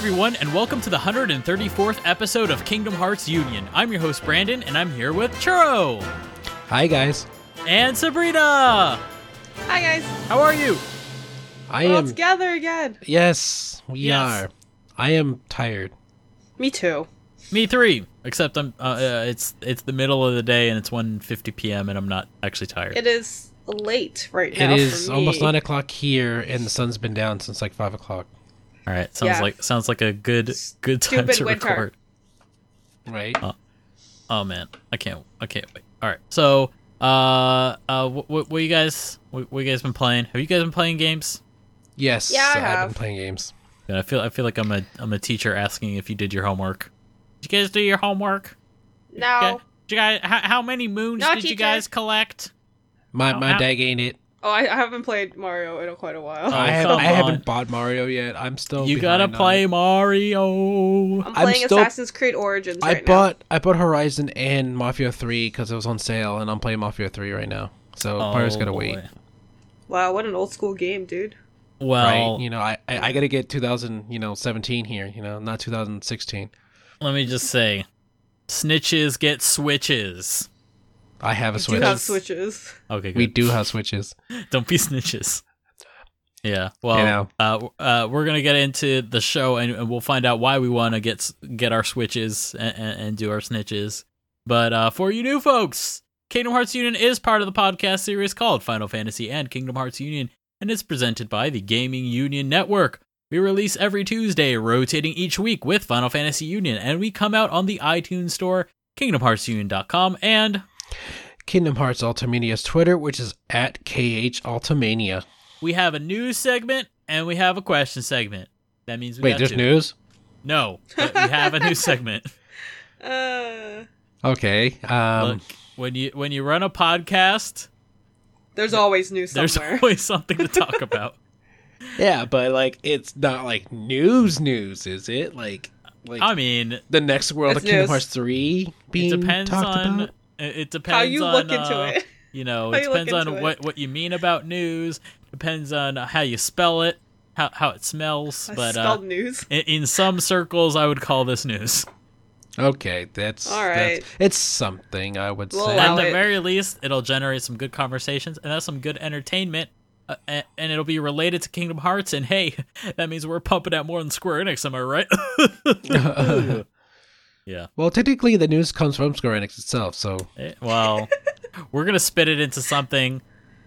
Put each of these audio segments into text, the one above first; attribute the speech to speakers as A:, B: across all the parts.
A: Hi, everyone, and welcome to the 134th episode of Kingdom Hearts Union. I'm your host, Brandon, and I'm here with Churro
B: Hi guys.
A: and Sabrina.
C: Hi guys.
A: How are you?
B: I
C: We're all
B: am
C: together again.
B: Yes, we
A: Yes.
B: are. I am tired.
C: Me too.
A: Me three. Except I'm. Uh, uh, it's it's the middle of the day and it's 1:50 p.m. and I'm not actually tired.
C: It is late right now.
B: It is
C: for
B: almost nine o'clock here, and the sun's been down since like five o'clock.
A: All right, sounds
C: Yeah.
A: like sounds like a good good time
C: Stupid
A: to
C: winter.
A: record.
B: Right?
A: Oh man, I can't I can't wait. All right, so uh uh what what, what you guys what, what you guys been playing? Have you guys been playing games?
B: yes.
C: Yeah, I
B: I've been playing games.
A: Yeah, I feel I feel like I'm a I'm a teacher asking if you did your homework. Did you guys do your homework?
C: No.
A: Yeah. Did you guys how, how many moons
C: No,
A: did you guys collect?
B: My
A: Oh,
B: my
A: how-
B: dag ain't it.
C: Oh, I, I haven't played Mario in quite a while.
A: Oh,
B: I have, I haven't bought Mario yet. I'm still.
A: you gotta
B: on
A: play
B: it.
A: Mario.
C: I'm
B: I'm
C: playing
B: still-
C: Assassin's Creed Origins
B: I
C: right
B: bought I bought Horizon and Mafia Three because it was on sale, and I'm playing Mafia Three right now. So Mario's gotta oh, wait.
A: boy.
C: now. Wow, what an old school game, dude.
A: Well,
B: right? You know, I, I I gotta get 2000, you know, 17 here. You know, not 2016.
A: let me just say, snitches get switches.
B: I have a
C: You
B: Switch.
C: do have switches.
A: Okay, good.
B: We do have switches.
A: Don't be snitches. Yeah. Well,
B: You know.
A: uh, uh, we're gonna get into the show, and, and we'll find out why we want to get get our switches and, and, and do our snitches. But uh, for you new folks, Kingdom Hearts Union is part of the podcast series called Final Fantasy and Kingdom Hearts Union, and is presented by the Gaming Union Network. We release every Tuesday, rotating each week with Final Fantasy Union, and we come out on the iTunes Store, KingdomHeartsUnion.com, and
B: Kingdom Hearts Ultimania's Twitter, which is at KH Ultimania.
A: we have a news segment and we have a question segment. That means we
B: Wait,
A: got
B: there's
A: two.
B: news?
A: No, but we have a new segment.
C: Uh,
B: Okay. Um,
A: Look, when you when you run a podcast,
C: there's always news
A: there's
C: somewhere.
A: always something to talk about.
B: yeah, but like it's not like news news, is it? Like like
A: I mean,
B: the next world of Kingdom
C: news.
B: Hearts 3
A: it
B: being
A: depends
B: talked
A: on
B: about?
A: It it depends
C: How you
A: on
C: look into
A: uh,
C: it.
A: You know,
C: How
A: it
C: you
A: depends on
C: into
A: what what you mean about news. Depends on how you spell it, how how it smells.
C: I
A: but uh,
C: news.
A: in, in some circles, I would call this news.
B: Okay, that's
C: all right.
B: that's- it's something I would
C: We'll
B: say.
A: At the
C: it.
A: very least, it'll generate some good conversations, and that's some good entertainment. Uh, a- and it'll be related to Kingdom Hearts, and hey, that means we're pumping out more than Square Enix. Am I right? yeah.
B: well, technically the news comes from Square Enix itself, so
A: Eh, Well, we're gonna spit it into something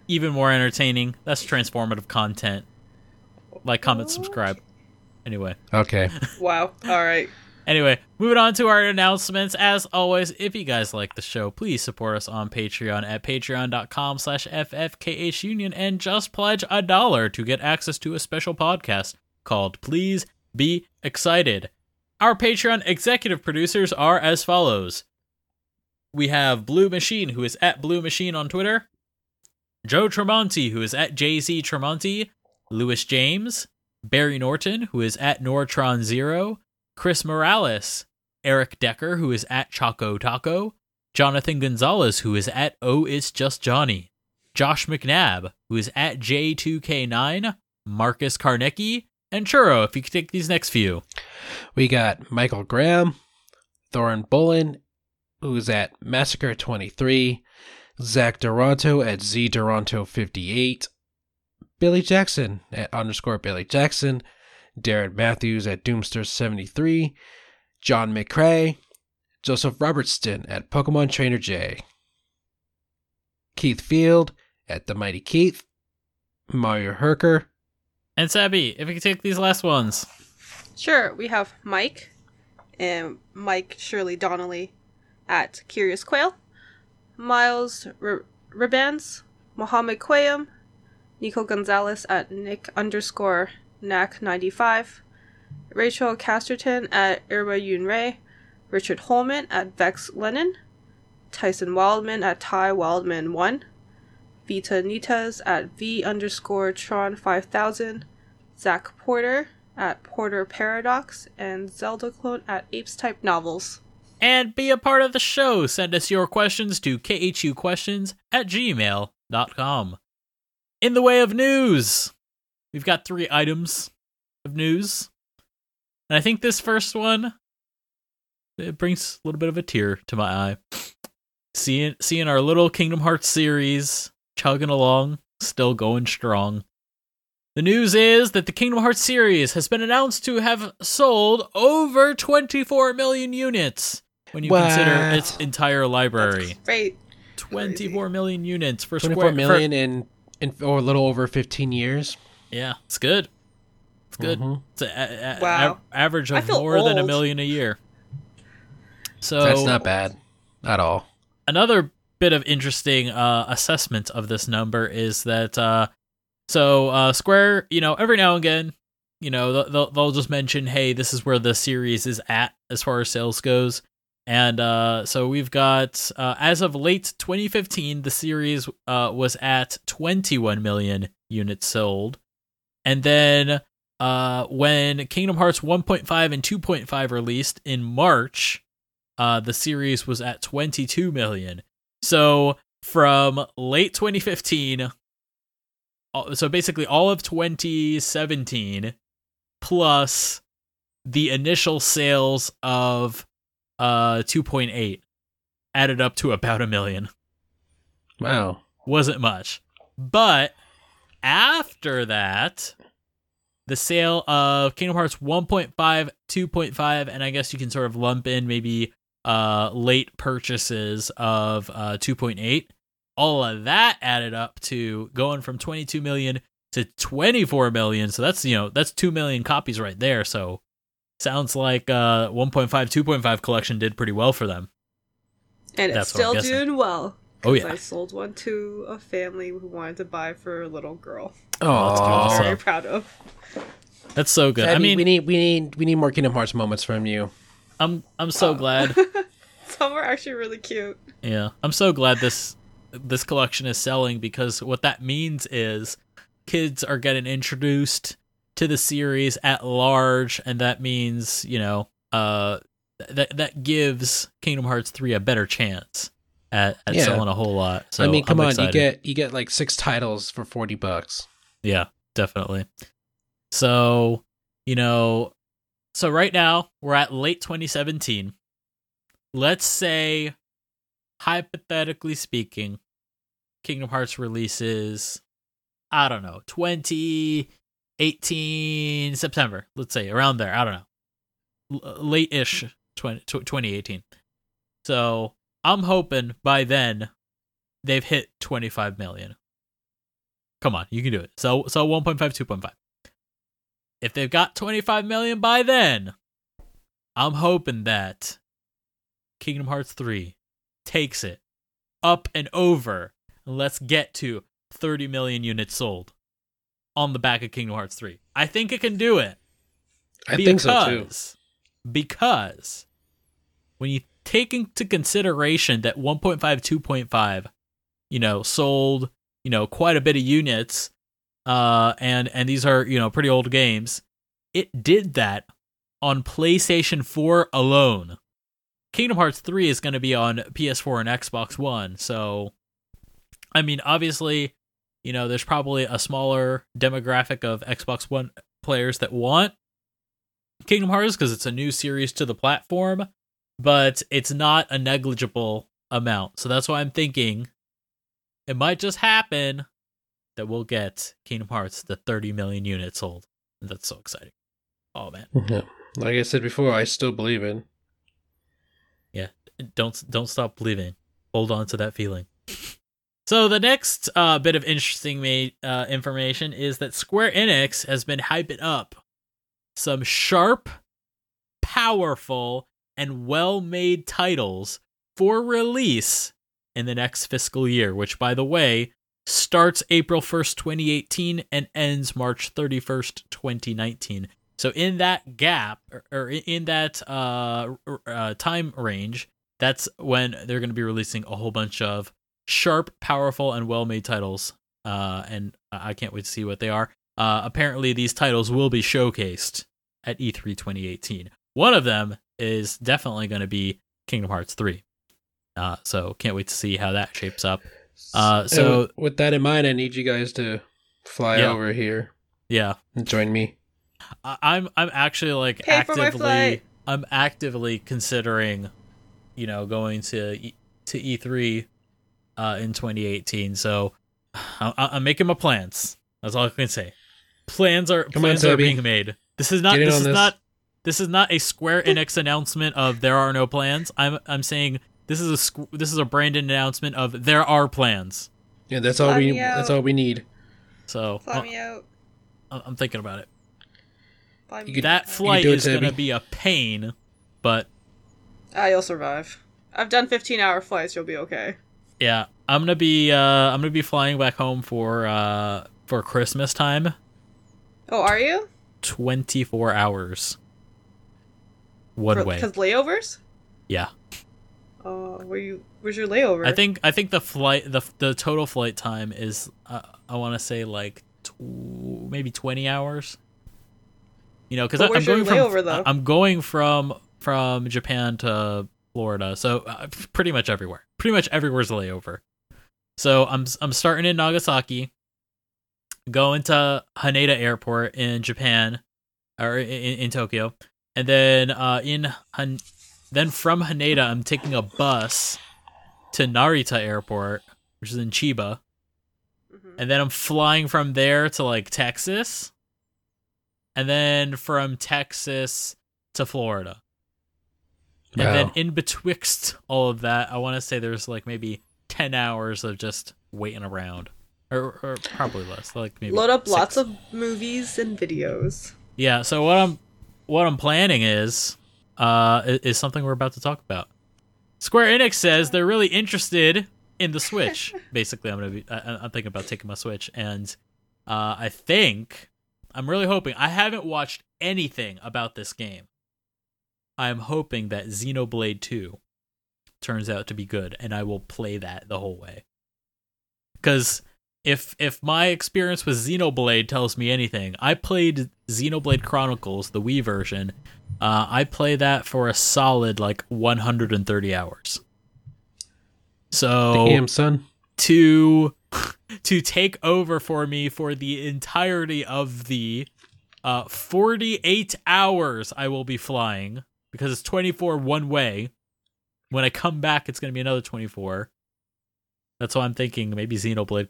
A: even more entertaining. That's transformative content. Like, comment, subscribe. Anyway.
B: okay.
C: Wow. All right.
A: Anyway, moving on to our announcements. As always, if you guys like the show, please support us on Patreon at patreon.com slash ffkhunion and just pledge a dollar to get access to a special podcast called Please Be Excited. Our Patreon executive producers are as follows. We have Blue Machine, who is at Blue Machine on Twitter, Joe Tremonti, who is at JZ Tremonti, Lewis James, Barry Norton, who is at Nortron Zero, Chris Morales, Eric Decker, who is at Choco Taco, Jonathan Gonzalez, who is at Oh It's Just Johnny, Josh McNabb, who is at J2K9, Marcus Karnecki, and Churro, if you could take these next few.
B: We got Michael Graham, Thorin Bullen, who's at Massacre 23, Zach Duranto at Z Duranto 58, Billy Jackson at underscore Billy Jackson, Darren Matthews at Doomster 73, John McCrae, Joseph Robertson at Pokemon Trainer J, Keith Field at The Mighty Keith, Mario Herker,
A: and Sabby, if we could take these last ones.
C: Sure, we have Mike and Mike Shirley Donnelly at Curious Quail, Miles R- Ribans, Mohammed Quayum, Nico Gonzalez at Nick underscore Nac 95, Rachel Casterton at Irma Yun Ray, Richard Holman at Vex Lennon, Tyson Wildman at Ty Wildman 1, Vita Nitas at V underscore Tron 5000, Zach Porter at Porter Paradox, and Zelda Clone at Apes Type Novels.
A: And be a part of the show. Send us your questions to khuquestions at gmail.com. In the way of news, we've got three items of news. And I think this first one it brings a little bit of a tear to my eye. Seeing seeing our little Kingdom Hearts series chugging along, still going strong. The news is that the Kingdom Hearts series has been announced to have sold over 24 million units when you consider its entire library.
C: Great.
A: 24 million units for
B: 24
A: Square
B: million in, in or a little over 15 years.
A: Yeah, it's good. It's good.
B: Mhm.
A: It's an
C: Wow.
A: average of
C: feel
A: more than a million a year. So
B: That's not bad at all.
A: another bit of interesting uh, assessment of this number is that uh, so uh, Square, you know, every now and again, you know, they'll- they'll just mention, hey, this is where the series is at as far as sales goes. And uh, so we've got, uh, as of late 2015, the series uh, was at 21 million units sold. And then uh, when Kingdom Hearts 1.5 and 2.5 released in March, uh, the series was at 22 million. So from late 2015, uh, so basically all of 2017 plus the initial sales of uh 2.8 added up to about a million.
B: Wow.
A: Wasn't much. But after that, the sale of Kingdom Hearts 1.5, 2.5, and I guess you can sort of lump in maybe uh late purchases of uh 2.8. All of that added up to going from 22 million to 24 million. So that's, you know, that's 2 million copies right there. So sounds like uh 1.5, 2.5 collection did pretty well for them.
C: And it's
A: That's what
C: still doing well.
A: Oh,
C: 'cause
A: yeah.
C: I sold one to a family who wanted to buy for a little girl.
A: Oh, that's good.
C: I'm very proud of.
A: That's so good. I mean,
B: we need we need we need more Kingdom Hearts moments from you.
A: I'm I'm so glad.
C: Some are actually really cute.
A: Yeah, I'm so glad this this collection is selling because what that means is kids are getting introduced to the series at large, and that means you know uh that that gives Kingdom Hearts three a better chance at, at
B: Yeah.
A: selling a whole lot. So
B: I mean, come
A: I'm
B: on,
A: excited.
B: you get you get like six titles for 40 bucks.
A: Yeah, definitely. So, you know, so right now we're at late 2017. Let's say, hypothetically speaking, Kingdom Hearts releases, I don't know, 2018 September, let's say, around there. I don't know. L- late ish 20, 2018. So I'm hoping by then they've hit 25 million. Come on, you can do it. So so 1.5, 2.5. If they've got 25 million by then, I'm hoping that Kingdom Hearts 3 takes it up and over. And let's get to 30 million units sold on the back of Kingdom Hearts 3. I think it can do it
B: I think so too.
A: because- Because when you take into consideration that 1.5, 2.5, you know, sold, you know, quite a bit of units, uh, and and these are you know pretty old games, it did that on PlayStation 4 alone. Kingdom Hearts 3 is going to be on PS4 and Xbox One, so I mean, obviously, you know, there's probably a smaller demographic of Xbox One players that want Kingdom Hearts because it's a new series to the platform, but it's not a negligible amount. So that's why I'm thinking it might just happen that we'll get Kingdom Hearts to 30 million units sold. That's so exciting. Oh man.
B: Yeah. Like I said before, I still believe in. Yeah.
A: Don't don't stop believing. Hold on to that feeling. So the next uh, bit of interesting ma- uh, information is that Square Enix has been hyping up some sharp, powerful, and well-made titles for release in the next fiscal year, which, by the way, starts April 1st, 2018 and ends March 31st, 2019. So in that gap or, or in that uh, uh, time range, that's when they're going to be releasing a whole bunch of sharp, powerful, and well-made titles. Uh, and I can't wait to see what they are. Uh, apparently, these titles will be showcased at E E3 2018. One of them is definitely going to be Kingdom Hearts 3. Uh, so can't wait to see how that shapes up. Uh, so-
B: And with that in mind, I need you guys to fly
A: Yeah.
B: over here
A: Yeah,
B: and join me.
A: I- I'm I'm actually like
C: Pay
A: actively. I'm actively considering, you know, going to E- to E3 uh, in 2018. So I- I- I'm making my plans. That's all I can say. Plans are
B: Come on,
A: plans are being made. This is not this is
B: this.
A: not this is not a Square Enix announcement of there are no plans. I'm I'm saying this is a squ- this is a Brandon announcement of there are plans.
B: Yeah, that's all
C: Fly
B: we
C: me
B: that's all we need.
A: So
C: Fly
A: uh,
C: me out.
A: I'm thinking about it.
C: Fly me
B: You could-
A: That
C: out.
A: flight
B: do it,
A: is going to
B: Toby.
A: be a pain, but
C: Ah, you'll survive. I've done 15 hour flights. You'll be okay.
A: yeah, I'm gonna be uh, I'm gonna be flying back home for uh, for Christmas time.
C: Oh, are you?
A: 24 hours, one way.
C: Because layovers?
A: Yeah,
C: Oh, where you? Where's your layover?
A: I think I think the flight the the total flight time is uh, I want to say like tw- maybe 20 hours. You know, because I'm going from
C: though?
A: I'm going from from Japan to Florida, so uh, pretty much everywhere. Pretty much everywhere's a layover. So I'm I'm starting in Nagasaki, going to Haneda Airport in Japan, or in, in Tokyo, and then uh, in Han- then from Haneda I'm taking a bus to Narita Airport, which is in Chiba,
C: Mhm.
A: and then I'm flying from there to like Texas, and then from Texas to Florida. And then in betwixt all of that, I want to say there's like maybe 10 hours of just waiting around. Or, or probably less, like maybe
C: Load up
A: six.
C: lots of movies and videos.
A: Yeah, so what I'm what I'm planning is uh is something we're about to talk about. Square Enix says they're really interested in the Switch. Basically, I'm gonna be I, I'm thinking about taking my Switch, and uh, I think I'm really hoping. I haven't watched anything about this game. I'm hoping that Xenoblade 2 turns out to be good, and I will play that the whole way. Because if if my experience with Xenoblade tells me anything, I played Xenoblade Chronicles, the Wii version. Uh, I play that for a solid like 130 hours. So
B: Damn, son.
A: to to take over for me for the entirety of the uh 48 hours I will be flying because it's 24 one way. When I come back it's going to be another 24. That's why I'm thinking maybe Xenoblade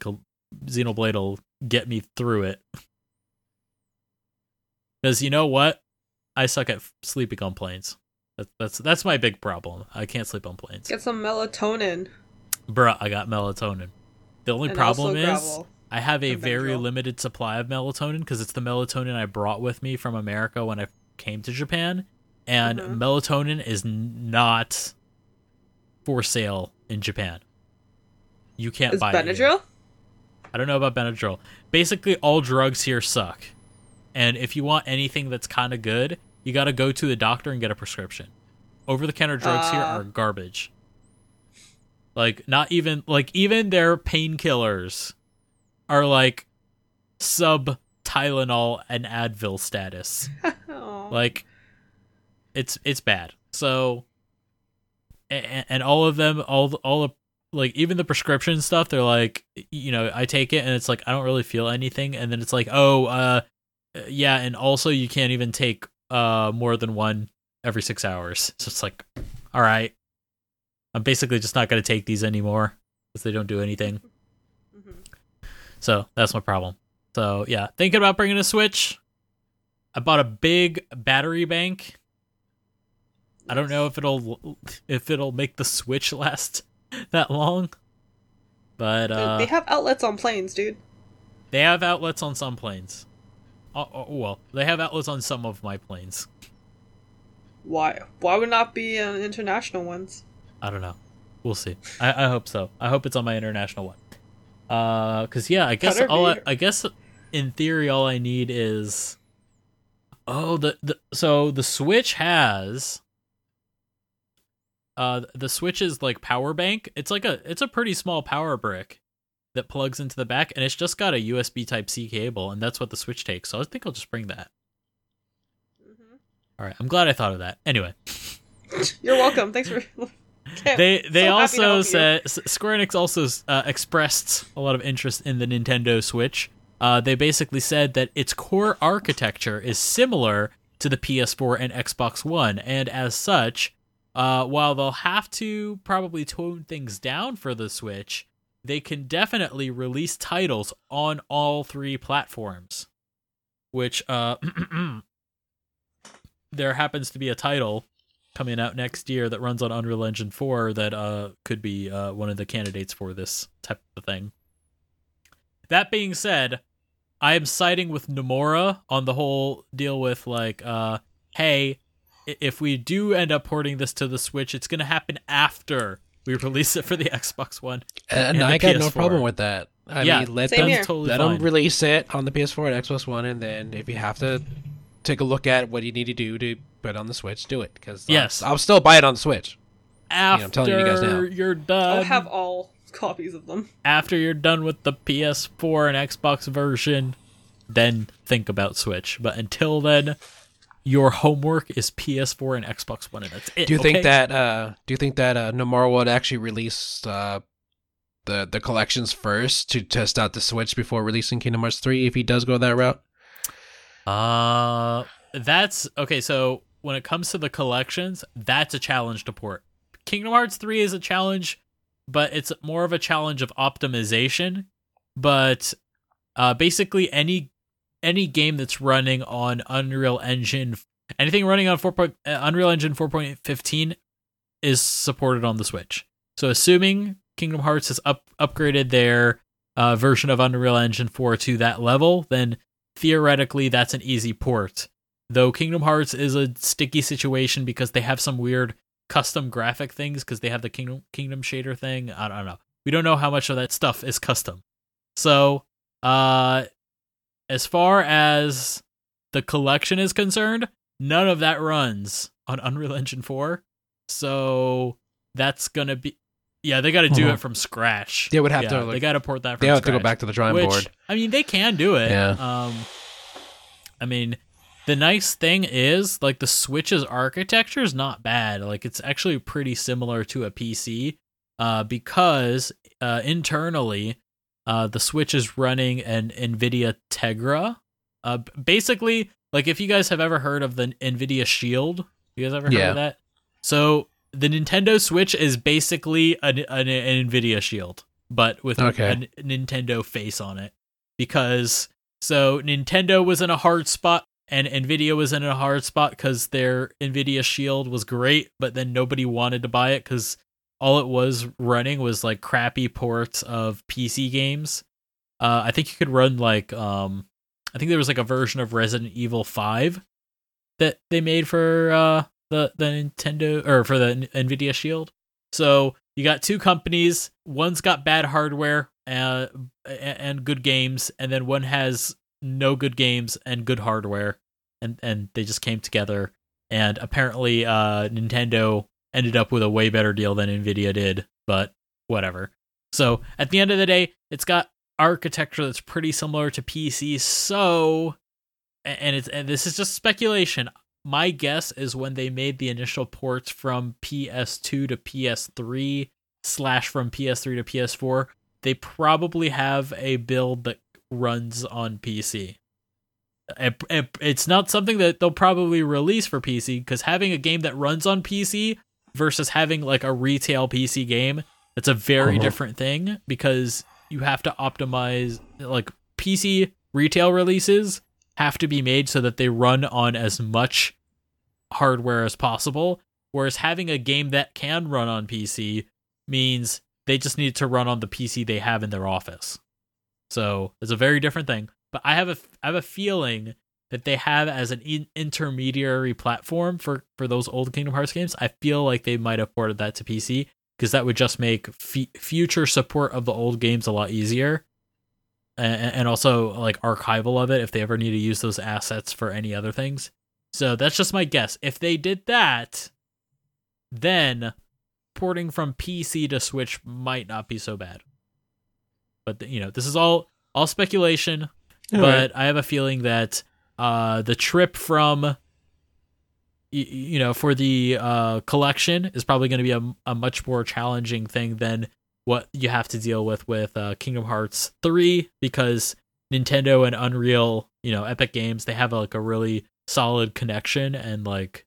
A: Xenoblade will get me through it. Cuz you know what? I suck at sleeping on planes. That's that's that's my big problem. I can't sleep on planes.
C: Get some melatonin.
A: Bruh, I got melatonin. The only
C: and
A: problem is
C: gravel.
A: I have a very
C: Benadryl.
A: limited supply of melatonin because it's the melatonin I brought with me from America when I came to Japan, and
C: Mhm.
A: melatonin is not for sale in Japan. You can't
C: Is
A: buy it. here. I don't know about Benadryl. Basically, all drugs here suck, and if you want anything that's kind of good, you got to go to the doctor and get a prescription. Over-the-counter drugs here
C: Ah.
A: are garbage. Like not even like even their painkillers are like sub Tylenol and Advil status. Like it's it's bad. So and, and all of them all all the like even the prescription stuff they're like you know I take it and it's like I don't really feel anything and then it's like oh uh yeah and also you can't even take uh more than one every 6 hours. So it's like all right. I'm basically just not going to take these anymore because they don't do anything.
C: Mhm.
A: So that's my problem. So yeah, thinking about bringing a Switch. I bought a big battery bank. I don't know if it'll if it'll make the Switch last that long, but
C: Dude,
A: uh,
C: they have outlets on planes, dude.
A: they have outlets on some planes. Oh, oh, well, they have outlets on some of my planes.
C: Why? Why would not be on international ones?
A: I don't know. We'll see. I, I hope so. I hope it's on my international one. Uh, cause yeah, I guess all I. I guess in theory all I need is oh the, the so the Switch has uh the Switch is like power bank. It's like a it's a pretty small power brick that plugs into the back, and it's just got a USB Type C cable, and that's what the Switch takes. So I think I'll just bring that.
C: Mhm.
A: All right, I'm glad I thought of that. Anyway.
C: You're welcome. Thanks for.
A: they they
C: So
A: also said Square Enix also uh, expressed a lot of interest in the Nintendo Switch. uh, they basically said that its core architecture is similar to the PS4 and Xbox One, and as such, uh, while they'll have to probably tone things down for the Switch, they can definitely release titles on all three platforms. Which, uh, there happens to be a title coming out next year that runs on Unreal Engine 4 that uh, could be uh, one of the candidates for this type of thing. That being said, I am siding with Nomura on the whole deal with like, uh, hey, if we do end up porting this to the Switch, it's going to happen after we release it for the Xbox One.
B: Uh, and,
A: and
B: I got no
A: PS4.
B: problem with that. I
A: Yeah,
B: mean, let them.
A: Totally
B: let
A: fine.
B: them release it on the PS4 and Xbox One, and then if you have to take a look at what you need to do to put it on the Switch, do it. Because
A: Yes.
B: I'll, I'll still buy it on the Switch.
A: after
B: I'm telling you guys now.
A: you're done.
C: I'll have all copies of them.
A: after you're done with the PS4 and Xbox version, then think about Switch. But until then, your homework is PS4 and Xbox One, and that's it.
B: Do you
A: okay?
B: think that? uh Do you think that uh, Nomura would actually release uh, the the collections first to test out the Switch before releasing Kingdom Hearts three? If he does go that route,
A: Uh, that's okay. So when it comes to the collections, that's a challenge to port. Kingdom Hearts 3 is a challenge, but it's more of a challenge of optimization. But uh, basically, any any game that's running on Unreal Engine, anything running on 4. Point, uh, Unreal Engine 4.15 is supported on the Switch. So assuming Kingdom Hearts has up upgraded their uh, version of Unreal Engine 4 to that level, then theoretically that's an easy port. Though Kingdom Hearts is a sticky situation because they have some weird custom graphic things because they have the Kingdom Kingdom shader thing. I don't know. We don't know how much of that stuff is custom. So, uh as far as the collection is concerned, none of that runs on Unreal Engine 4. So, that's going to be yeah, they got to do
B: Mhm.
A: it from scratch.
B: They would have
A: Yeah,
B: to,
A: they got to port that from
B: they have to go back to the drawing
A: which,
B: board.
A: I mean, they can do it.
B: Yeah.
A: Um, I mean, the nice thing is like the Switch's architecture is not bad. Like it's actually pretty similar to a PC, uh, because uh, internally, uh, the Switch is running an NVIDIA Tegra. Uh, basically, like if you guys have ever heard of the NVIDIA Shield, you guys ever heard
B: Yeah.
A: of that? So the Nintendo Switch is basically an, an, an NVIDIA Shield, but with a- a Nintendo face on it because so Nintendo was in a hard spot and Nvidia was in a hard spot because their Nvidia Shield was great, but then nobody wanted to buy it because all it was running was like crappy ports of PC games. Uh, I think you could run like um, I think there was like a version of Resident Evil Five that they made for uh the the Nintendo or for the Nvidia Shield. So you got two companies. One's got bad hardware uh, a- and good games, and then one has no good games and good hardware, and and they just came together. And apparently, uh, Nintendo ended up with a way better deal than Nvidia did, but whatever. So at the end of the day, it's got architecture that's pretty similar to PC. So, and it's and this is just speculation. My guess is when they made the initial ports from PS2 to PS3 slash from PS3 to PS4, they probably have a build that runs on PC. It- it- It's not something that they'll probably release for PC because having a game that runs on PC versus having like a retail PC game, that's a very
B: Uh-huh.
A: different thing because you have to optimize like PC retail releases have to be made so that they run on as much hardware as possible. Whereas having a game that can run on PC means they just need to run on the PC they have in their office. So it's a very different thing. But I have a I have a feeling that they have as an in- intermediary platform for for those old Kingdom Hearts games. I feel like they might have ported that to PC because that would just make f- future support of the old games a lot easier. And, and also like archival of it if they ever need to use those assets for any other things. So that's just my guess. If they did that, then porting from PC to Switch might not be so bad. But you know, this is all all speculation. but I have a feeling that uh, the trip from you know for the uh, collection is probably going to be a, a much more challenging thing than what you have to deal with with uh, Kingdom Hearts 3 because Nintendo and Unreal, you know, Epic Games, they have like a really solid connection and like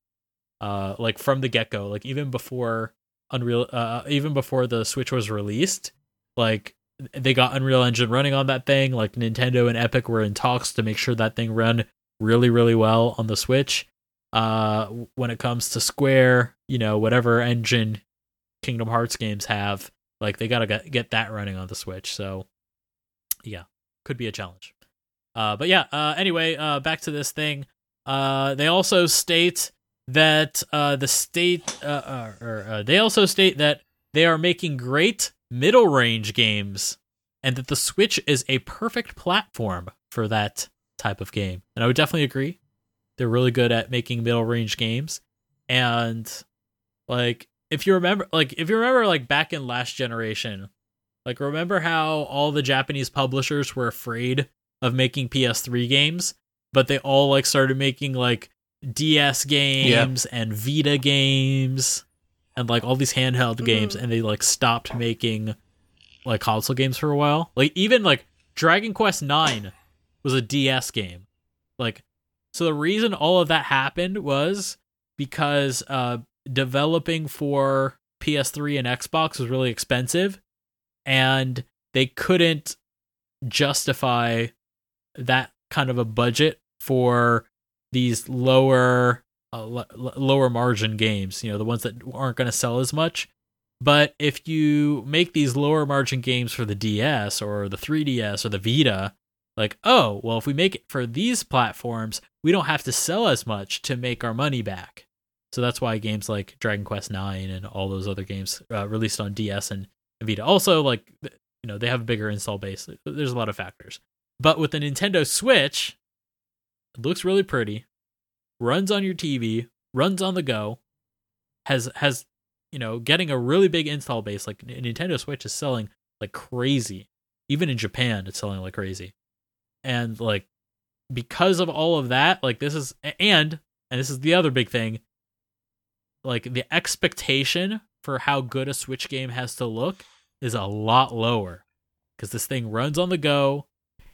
A: uh like from the get-go, like even before Unreal uh even before the Switch was released, like they got Unreal Engine running on that thing, like Nintendo and Epic were in talks to make sure that thing ran really really well on the Switch. Uh when it comes to Square, you know, whatever engine Kingdom Hearts games have, like they got to get, get that running on the Switch. So yeah, could be a challenge. Uh, but yeah, uh, anyway, uh, back to this thing. Uh, they also state that uh, the state, uh, uh, or uh, they also state that they are making great middle range games, and that the Switch is a perfect platform for that type of game. And I would definitely agree. They're really good at making middle range games, and like if you remember, like if you remember, like back in last generation, like remember how all the Japanese publishers were afraid of making PS3 games, but they all like started making like DS games and Vita games and like all these handheld mm-hmm. games and they like stopped making like console games for a while. Like even like Dragon Quest 9 was a DS game. Like so the reason all of that happened was because uh developing for PS3 and Xbox was really expensive and they couldn't justify that kind of a budget for these lower uh, l- lower margin games, you know, the ones that aren't going to sell as much. But if you make these lower margin games for the DS or the 3DS or the Vita, like, oh, well, if we make it for these platforms, we don't have to sell as much to make our money back. So that's why games like Dragon Quest Nine and all those other games uh, released on DS and Vita also like you know they have a bigger install base. There's a lot of factors. But with the Nintendo Switch, it looks really pretty, runs on your TV, runs on the go, has has you know getting a really big install base. Like Nintendo Switch is selling like crazy. Even in Japan, it's selling like crazy. And like because of all of that, like this is and and this is the other big thing, like the expectation for how good a Switch game has to look is a lot lower because this thing runs on the go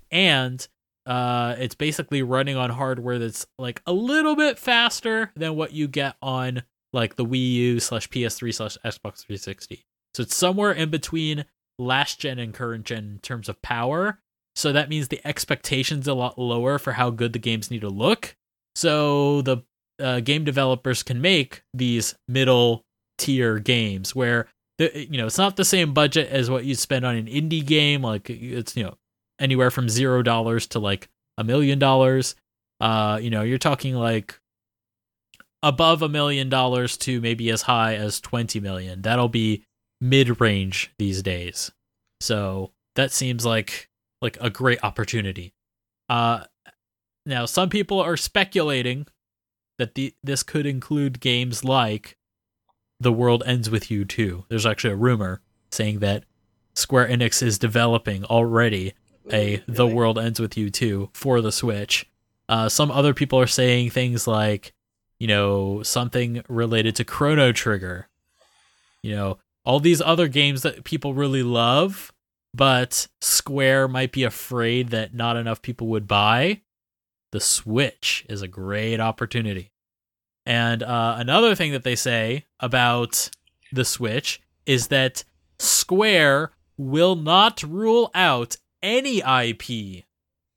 A: and uh it's basically running on hardware that's like a little bit faster than what you get on like the Wii U slash PS3 slash Xbox 360. So it's somewhere in between last gen and current gen in terms of power. So that means the expectations a lot lower for how good the games need to look. So the uh, game developers can make these middle tier games where the, you know it's not the same budget as what you spend on an indie game like it's you know anywhere from zero dollars to like a million dollars. Uh you know you're talking like above a million dollars to maybe as high as 20 million. That'll be mid-range these days. So that seems like like a great opportunity uh now some people are speculating that the this could include games like The World Ends with You 2. There's actually a rumor saying that Square Enix is developing already a The World Ends with You 2 for the Switch. Uh, some other people are saying things like, you know, something related to Chrono Trigger. You know, all these other games that people really love, but Square might be afraid that not enough people would buy the Switch is a great opportunity. And uh, another thing that they say about the Switch is that Square will not rule out any IP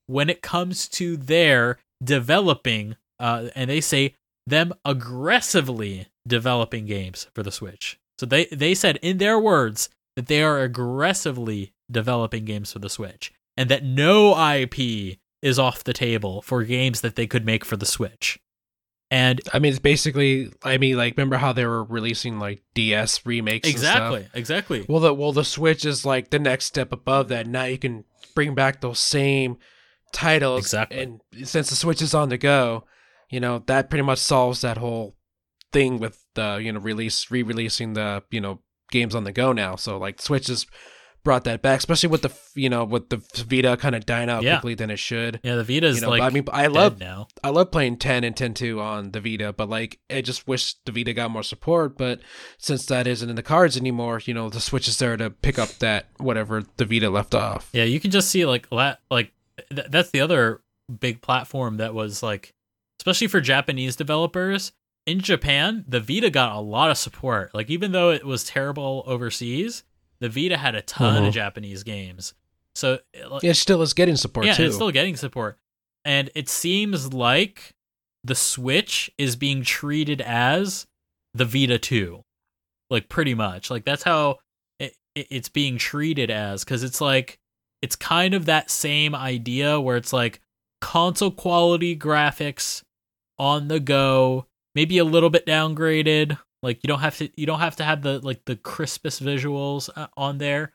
A: when it comes to their developing, uh, and they say them aggressively developing games for the Switch. So they, they said in their words that they are aggressively developing games for the Switch and that no IP is off the table for games that they could make for the Switch. And
B: I mean, it's basically. I mean, like, remember how they were releasing like DS remakes?
A: exactly, exactly.
B: Well, the well, the Switch is like the next step above that. Now you can bring back those same titles,
A: Exactly.
B: And since the Switch is on the go, you know that pretty much solves that whole thing with the you know release re-releasing the you know games on the go now. So like Switch has brought that back, especially with the you know with the Vita kind of dying out
A: Yeah.
B: quickly than it should.
A: Yeah, the Vita's
B: You know,
A: like
B: I mean, I love
A: now.
B: I love playing 10 and 10 2 on the Vita, but like I just wish the Vita got more support. But since that isn't in the cards anymore, you know, the Switch is there to pick up that whatever the Vita left off.
A: Yeah, you can just see like la- like th- that's the other big platform that was like, especially for Japanese developers in Japan, the Vita got a lot of support. Like even though it was terrible overseas, the Vita had a ton
B: Mhm.
A: of Japanese games. So uh,
B: It still is getting support
A: yeah,
B: too.
A: it's still getting support. And it seems like the Switch is being treated as the Vita 2. Like pretty much. Like that's how it, it, it's being treated as cuz it's like it's kind of that same idea where it's like console quality graphics on the go, maybe a little bit downgraded. Like you don't have to you don't have to have the like the crispest visuals uh, on there.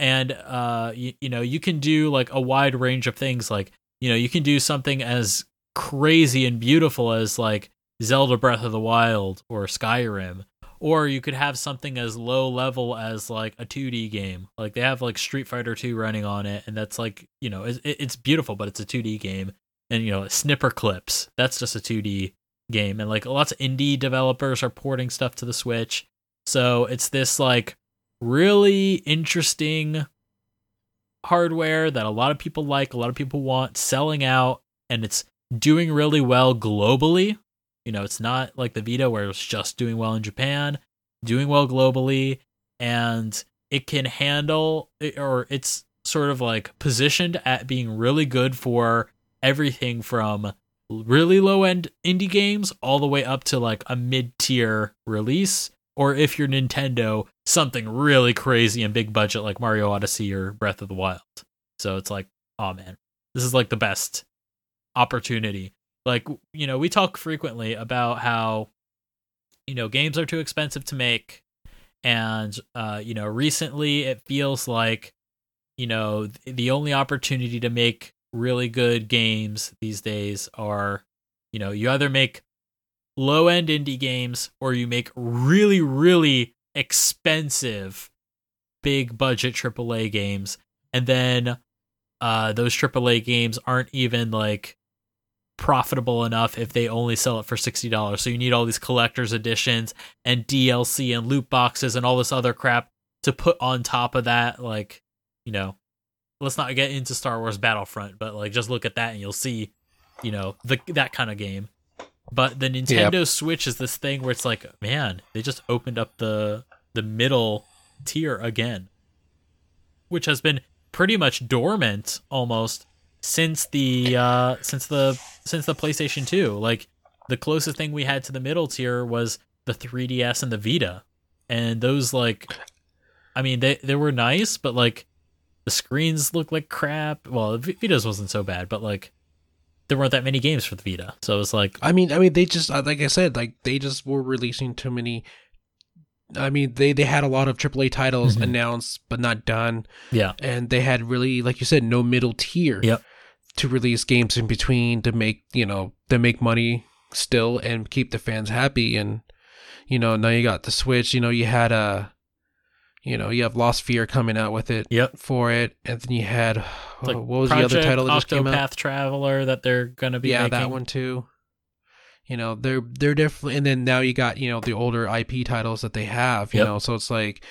A: And uh you, you know you can do like a wide range of things. Like you know you can do something as crazy and beautiful as like Zelda Breath of the Wild or Skyrim. Or you could have something as low level as like a 2D game. Like they have like Street Fighter 2 running on it and that's like you know it's, it's beautiful but it's a 2D game. And you know Snipperclips that's just a 2D game and like lots of indie developers are porting stuff to the Switch so it's this like really interesting hardware that a lot of people like, a lot of people want, selling out, and it's doing really well globally. You know, it's not like the Vita where it's just doing well in Japan, doing well globally, and it can handle, or it's sort of like positioned at being really good for everything from really low end indie games all the way up to like a mid tier release or if you're Nintendo, something really crazy and big budget like Mario Odyssey or Breath of the Wild. So it's like, oh man, this is like the best opportunity. Like, you know, we talk frequently about how, you know, games are too expensive to make. And, uh, you know, recently it feels like, you know, the only opportunity to make really good games these days are, you know, you either make low end indie games or you make really, really expensive big budget AAA games. And then uh, those AAA games aren't even like profitable enough if they only sell it for $60. So you need all these collector's editions and DLC and loot boxes and all this other crap to put on top of that. Like, you know, let's not get into Star Wars Battlefront, but like just look at that and you'll see, you know, the that kind of game. But the Nintendo Switch is this thing where it's like, man, they just opened up the the middle tier again, which has been pretty much dormant almost since the uh since the since the PlayStation 2. Like the closest thing we had to the middle tier was the 3DS and the Vita. And those like I mean they they were nice, but like the screens look like crap. Well, the Vita's wasn't so bad, but like there weren't that many games for the Vita. So it was like
B: I mean, I mean, they just uh, like I said, like they just were releasing too many. I mean, they they had a lot of AAA titles
A: Mhm.
B: announced but not done,
A: yeah.
B: and they had really, like you said, no middle tier.
A: Yep.
B: To release games in between to make you know to make money still and keep the fans happy, and you know now you got the Switch. You know you had a, you know you have Lost Sphear coming out with it.
A: Yep.
B: For it, and then you had uh,
A: Like
B: what was
A: Project
B: the other title that just came out?
A: Octopath Traveler that they're gonna be
B: yeah,
A: making.
B: that one too. You know, they're they're definitely, and then now you got you know the older IP titles that they have. You
A: Yep.
B: know, so it's like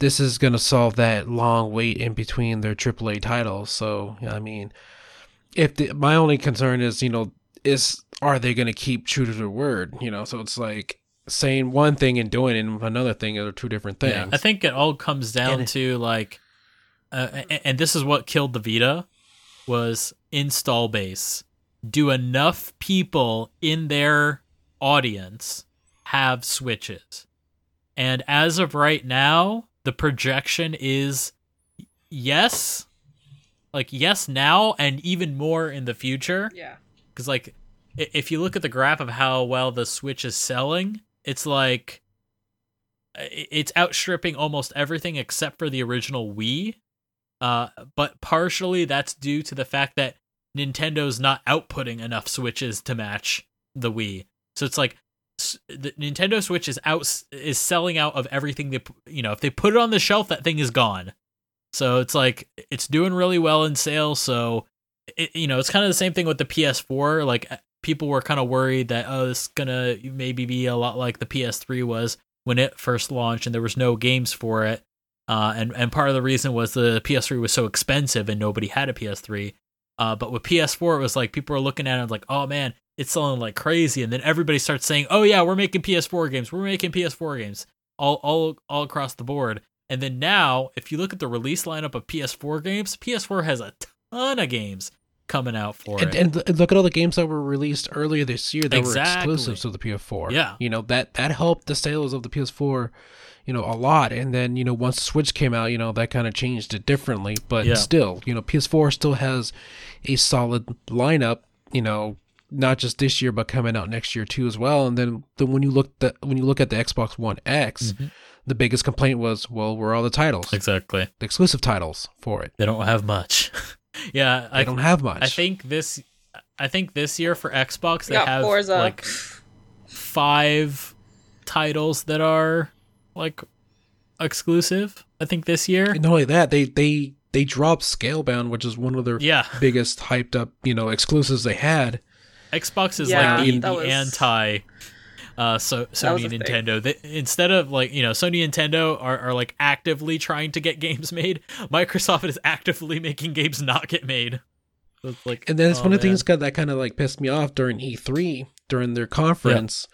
B: this is gonna solve that long wait in between their AAA titles. So I mean, if the, my only concern is you know is are they gonna keep true to their word? You know, so it's like saying one thing and doing it another thing are two different things.
A: Yeah, I think it all comes down
B: And-
A: to like, uh, a- and this is what killed the Vita was install base. Do enough people in their audience have switches? And as of right now, the projection is yes, like yes now, and even more in the future
C: Yeah.
A: because like if you look at the graph of how well the switch is selling it's like it's outstripping almost everything except for the original wii uh but partially that's due to the fact that nintendo's not outputting enough switches to match the wii so it's like the nintendo switch is out is selling out of everything they you know if they put it on the shelf that thing is gone so it's like it's doing really well in sales so it, you know, it's kind of the same thing with the PS4. Like uh, people were kind of worried that oh, this is gonna maybe be a lot like the PS3 was when it first launched, and there was no games for it. Uh, and and part of the reason was the PS3 was so expensive and nobody had a PS3. Uh, but with PS4, it was like people were looking at it like, oh man, it's selling like crazy, and then everybody starts saying, oh yeah, we're making PS4 games, we're making PS4 games, all all all across the board. And then now, if you look at the release lineup of PS4 games, PS4 has a ton of games coming out for
B: and,
A: it.
B: and look at all the games that were released earlier this year that
A: Exactly.
B: were exclusives to the PS4.
A: Yeah.
B: you know that that helped the sales of the PS4, you know, a lot. And then you know once Switch came out, you know that kind of changed it differently. But
A: Yeah.
B: still, you know, PS4 still has a solid lineup. You know, not just this year, but coming out next year too as well. And then then when you look the when you look at the Xbox One X,
A: Mhm.
B: the biggest complaint was, well, where are all the titles,
A: exactly.
B: the exclusive titles for it?
A: They don't have much. yeah,
B: They
A: I
B: don't have much.
A: I think this I think this year for Xbox they
C: got
A: have
C: Forza.
A: like five titles that are like exclusive. I think this year.
B: And not only that, they they they dropped Scalebound, which is one of their
A: Yeah,
B: biggest hyped up, you know, exclusives they had.
A: Xbox is
C: Yeah,
A: like the, the
C: was-
A: anti uh so Sony and. Nintendo. They, instead of like, you know, Sony and Nintendo are, are like actively trying to get games made, Microsoft is actively making games not get made. So it's like
B: And then it's
A: oh,
B: one of the things that, that kind of like pissed me off during E3 during their conference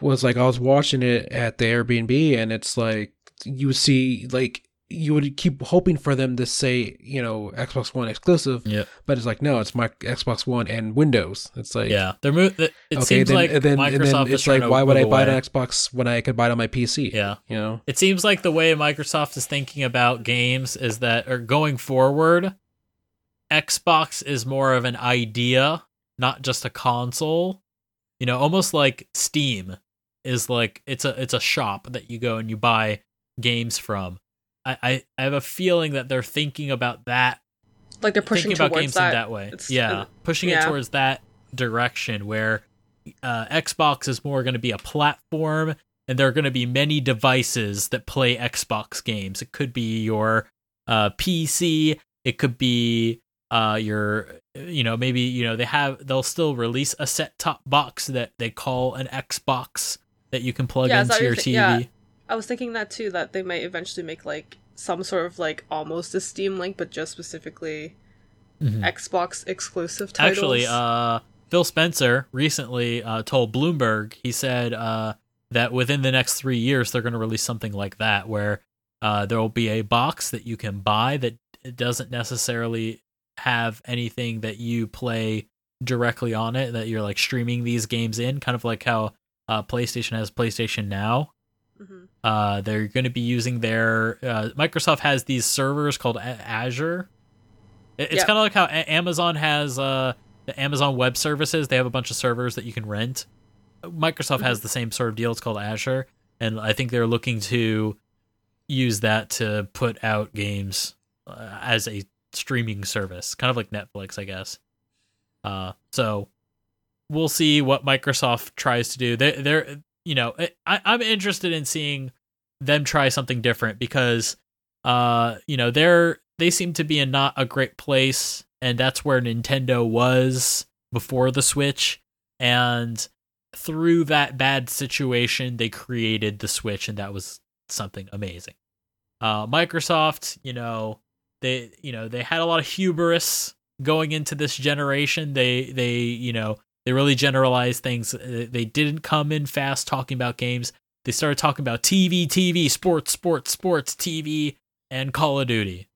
B: was like I was watching it at the Airbnb and it's like you see like you would keep hoping for them to say you know Xbox One exclusive,
A: Yeah.
B: but it's like no, it's my Xbox One and Windows. It's like
A: Yeah. They're mo- it
B: okay,
A: seems
B: then,
A: like
B: then,
A: Microsoft
B: then it's like why would I
A: move
B: buy
A: away.
B: on Xbox when I could buy it on my PC?
A: Yeah.
B: you know.
A: It seems like the way Microsoft is thinking about games is that, or going forward, Xbox is more of an idea, not just a console. You know, almost like Steam is like it's a it's a shop that you go and you buy games from. I I, I have a feeling that they're thinking about that,
C: like they're pushing
A: about
C: towards
A: games
C: that.
A: in that way.
C: It's-
A: yeah,
C: uh,
A: pushing it towards that direction where uh, Xbox is more going to be a platform, and there are going to be many devices that play Xbox games. It could be your uh, PC. It could be uh, your, you know, maybe you know they have they'll still release a set top box that they call an Xbox that you can plug
C: Yeah,
A: into your TV.
C: yeah. I was thinking that too. That they might eventually make like some sort of like almost a Steam link, but just specifically
A: Mhm.
C: Xbox exclusive titles.
A: Actually, uh, Phil Spencer recently uh, told Bloomberg he said uh, that within the next three years they're going to release something like that, where uh, there will be a box that you can buy that doesn't necessarily have anything that you play directly on it, that you're like streaming these games in, kind of like how uh, PlayStation has PlayStation Now.
C: Mhm.
A: Uh, they're going to be using their uh, Microsoft has these servers called A- Azure. It- It's
C: Yeah.
A: kind of like how A- Amazon has uh, the Amazon Web Services. They have a bunch of servers that you can rent. Microsoft has the same sort of deal. It's called Azure, and I think they're looking to use that to put out games uh, as a streaming service, kind of like Netflix, I guess. Uh, so we'll see what Microsoft tries to do. They, they're, you know, I, I'm interested in seeing them try something different because, uh, you know, they're they seem to be in not a great place, and that's where Nintendo was before the Switch, and through that bad situation, they created the Switch, and that was something amazing. Uh, Microsoft, you know, they you know they had a lot of hubris going into this generation. They they you know they really generalized things. Uh, They didn't come in fast talking about games. They started talking about TV, TV, sports, sports, sports, TV, and Call of Duty.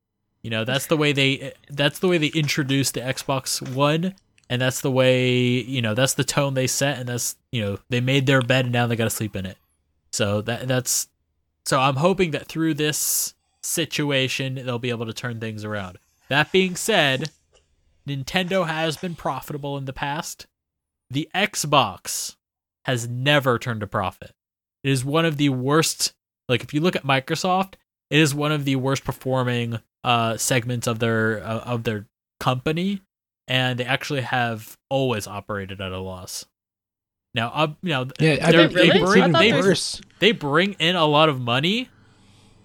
A: You know, that's the way they that's the way they introduced the Xbox One, and that's the way you know that's the tone they set, and that's you know they made their bed and now they got to sleep in it. So that that's so I'm hoping that through this situation they'll be able to turn things around. That being said, Nintendo has been profitable in the past. The Xbox has never turned a profit. It is one of the worst like if you look at Microsoft, it is one of the worst performing uh segments of their uh, of their company and they actually have always operated at a loss. Now, uh, you know,
B: Yeah,
A: they're-
B: think
C: really?
A: they bring they,
C: they-
B: worse.
A: they bring in a lot of money,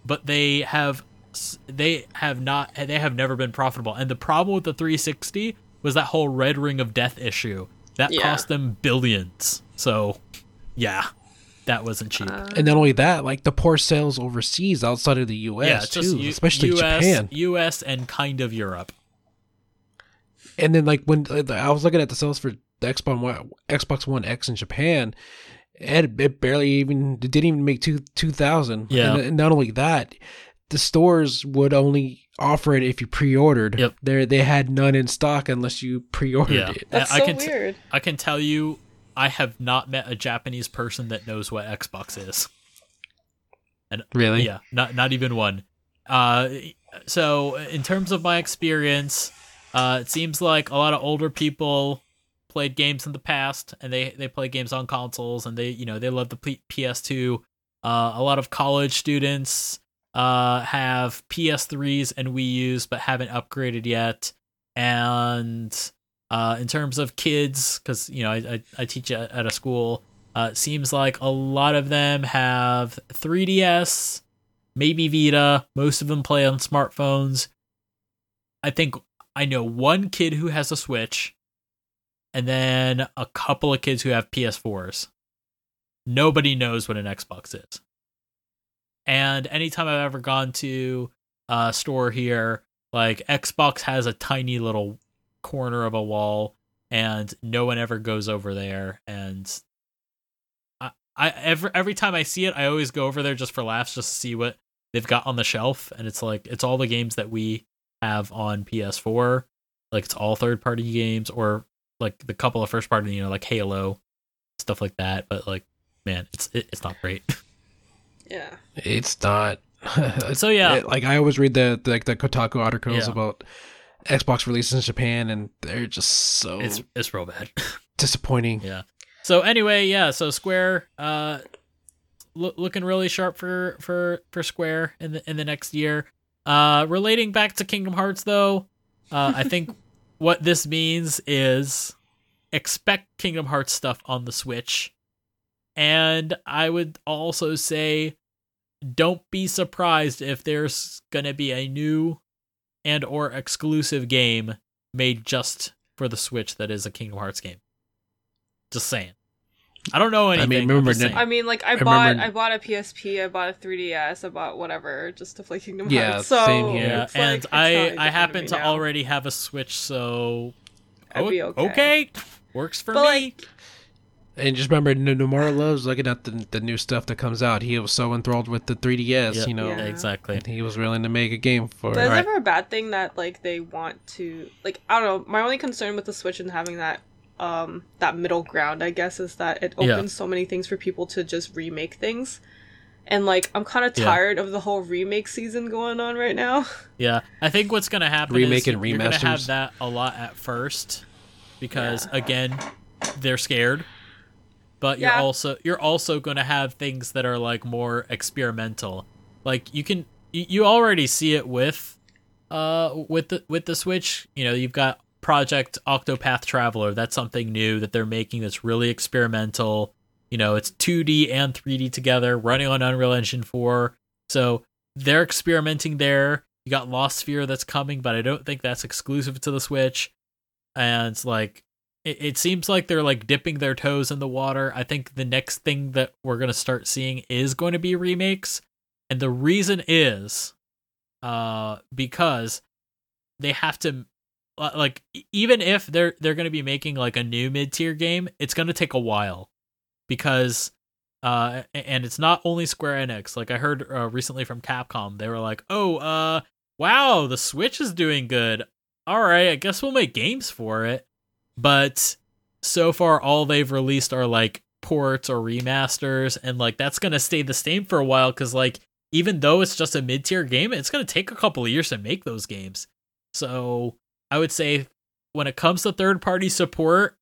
A: but they have they have not they have never been profitable. And the problem with the 360 was that whole red ring of death issue that
C: Yeah.
A: cost them billions. So, yeah, that wasn't cheap.
C: Uh,
B: And not only that, like the poor sales overseas outside of the U.S.
A: yeah,
B: too,
A: U-
B: especially
A: US,
B: Japan.
A: US and kind of Europe.
B: and then like when uh, I was looking at the sales for the Xbox One, Xbox One X in Japan, it, it barely even it didn't even make two two thousand.
A: Yeah.
B: and, and not only that, the stores would only offer it if you pre-ordered.
A: Yep.
B: They they had none in stock unless you pre-ordered
A: Yeah.
B: it.
C: That's
A: I
C: so
A: can
C: weird.
A: I can tell you, I have not met a Japanese person that knows what Xbox is.
B: And Really?
A: Yeah, not not even one. Uh, so in terms of my experience, uh, it seems like a lot of older people played games in the past, and they they play games on consoles, and they you know they love the P- PS2. Uh, a lot of college students uh have PS3s and Wii U's, but haven't upgraded yet. And uh, in terms of kids, because you know I, I I teach at, a school, uh, it seems like a lot of them have 3DS, maybe Vita. Most of them play on smartphones. I think I know one kid who has a Switch, and then a couple of kids who have PS4s. Nobody knows what an Xbox is. And anytime I've ever gone to a store here, like Xbox has a tiny little corner of a wall, and no one ever goes over there. And I, I every every time I see it, I always go over there just for laughs, just to see what they've got on the shelf. And it's like it's all the games that we have on PS4, like it's all third party games or like the couple of first party, you know, like Halo, stuff like that. But like, man, it's it, it's not great.
C: Yeah.
B: It's not.
A: so yeah,
B: It- like I always read the, the like the Kotaku articles
A: Yeah.
B: about Xbox releases in Japan, and they're just so
A: it's it's real bad.
B: disappointing.
A: Yeah. So anyway, yeah. So Square, uh, loo- looking really sharp for for for Square in the in the next year. Uh, relating back to Kingdom Hearts, though, uh, I think what this means is expect Kingdom Hearts stuff on the Switch, and I would also say, don't be surprised if there's gonna be a new and or exclusive game made just for the Switch that is a Kingdom Hearts game. Just saying. I don't know anything. I'm
B: remember
A: just.
C: I mean, like I,
B: I
C: bought
B: remember-
C: I bought a PSP, I bought a 3DS, I bought whatever just to play Kingdom
B: Yeah,
C: Hearts. So
B: same here.
A: yeah,
C: it's like,
A: and I I happen
C: me
A: to already have a Switch, so
C: I'd be okay.
A: okay, works for
C: But,
A: me.
C: like,
B: And just remember, N- Nomura loves looking at the the new stuff that comes out. He was so enthralled with the 3DS,
A: Yeah.
B: you know,
C: Yeah.
A: exactly.
B: and he was willing to make a game for
C: But
B: it.
C: it's
A: Alright.
C: never a bad thing that like they want to like I don't know. My only concern with the Switch and having that um that middle ground, I guess, is that it
A: Yeah.
C: opens so many things for people to just remake things. And like I'm kind of
A: Yeah.
C: tired of the whole remake season going on right now.
A: Yeah, I think what's gonna happen
B: Remake
A: is
B: and
A: you're gonna have
B: remasters.
A: that a lot at first, because again, they're scared. But you're also you're also gonna have things that are like more experimental. Like you can you, already see it with uh with the with the Switch. You know, you've got Project Octopath Traveler. That's something new that they're making that's really experimental. You know, it's 2D and 3D together, running on Unreal Engine 4. So they're experimenting there. You got Lost Sphear that's coming, but I don't think that's exclusive to the Switch. And it's like it, it seems like they're like dipping their toes in the water. I think the next thing that we're gonna start seeing is going to be remakes. And the reason is uh because they have to like even if they're they're going to be making like a new mid-tier game, it's going to take a while because uh and it's not only Square Enix. Like I heard uh, recently from Capcom, they were like, "Oh, uh wow, the Switch is doing good. All right, I guess we'll make games for it." But so far all they've released are like ports or remasters and like that's going to stay the same for a while cuz like even though it's just a mid-tier game, it's going to take a couple of years to make those games. So, I would say when it comes to third-party support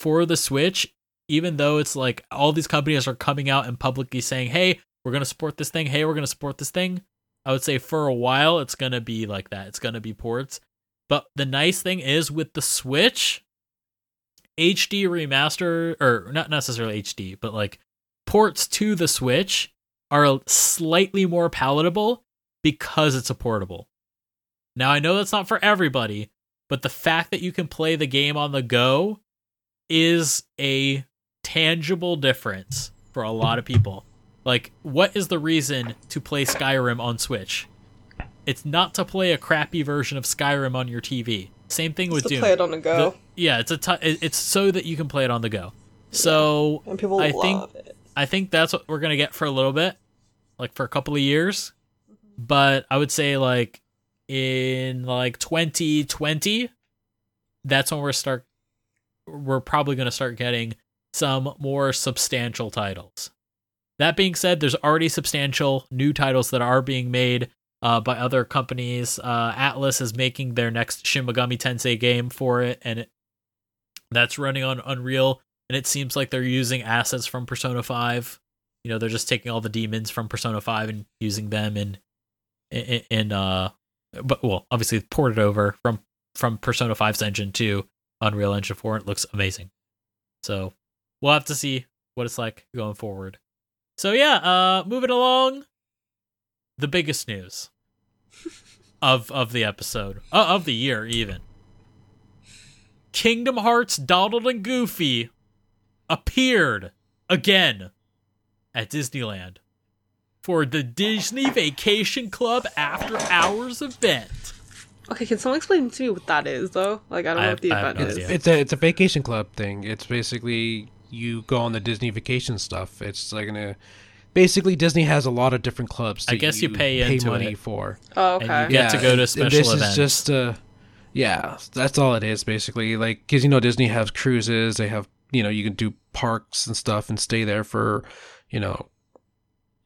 A: for the Switch, even though it's like all these companies are coming out and publicly saying, "Hey, we're going to support this thing. Hey, we're going to support this thing." I would say for a while it's going to be like that. It's going to be ports. But the nice thing is with the Switch, HD remaster or not necessarily HD, but like ports to the Switch are slightly more palatable because it's a portable. Now I know that's not for everybody, but the fact that you can play the game on the go is a tangible difference for a lot of people. Like what is the reason to play Skyrim on Switch? It's not to play a crappy version of Skyrim on your TV. Same thing with
C: to
A: Doom.
C: play it on the go,
A: The- yeah, it's a it's so that you can play it on the go. So
C: and people
A: I
C: love
A: think-
C: it.
A: I think that's what we're gonna get for a little bit, like for a couple of years. But I would say like in like 2020, that's when we're start. We're probably gonna start getting some more substantial titles. That being said, there's already substantial new titles that are being made uh, by other companies. Uh, Atlus is making their next Shin Megami Tensei game for it, and it, that's running on Unreal and it seems like they're using assets from Persona 5. You know, they're just taking all the demons from Persona 5 and using them and in, in uh but well, obviously ported over from from Persona 5's engine to Unreal Engine 4 it looks amazing. So, we'll have to see what it's like going forward. So yeah, uh moving along the biggest news of of the episode, uh, of the year even. Kingdom Hearts Donald and Goofy appeared again at Disneyland for the Disney Vacation Club After Hours event.
C: Okay, can someone explain to me what that is though? Like I don't
A: I
C: know
A: have-
C: what the
A: I
C: event
A: no
C: is.
A: idea.
B: It's a it's a vacation club thing. It's basically you go on the Disney vacation stuff. It's like a basically Disney has a lot of different clubs.
A: I guess you pay into
B: money
A: it.
B: for.
C: Oh,
A: And
C: okay.
A: you get to go to
B: and- and
A: special
B: this
A: events.
B: is just uh, yeah, that's all it is basically. Like because you know Disney has cruises. They have you know you can do parks and stuff and stay there for you know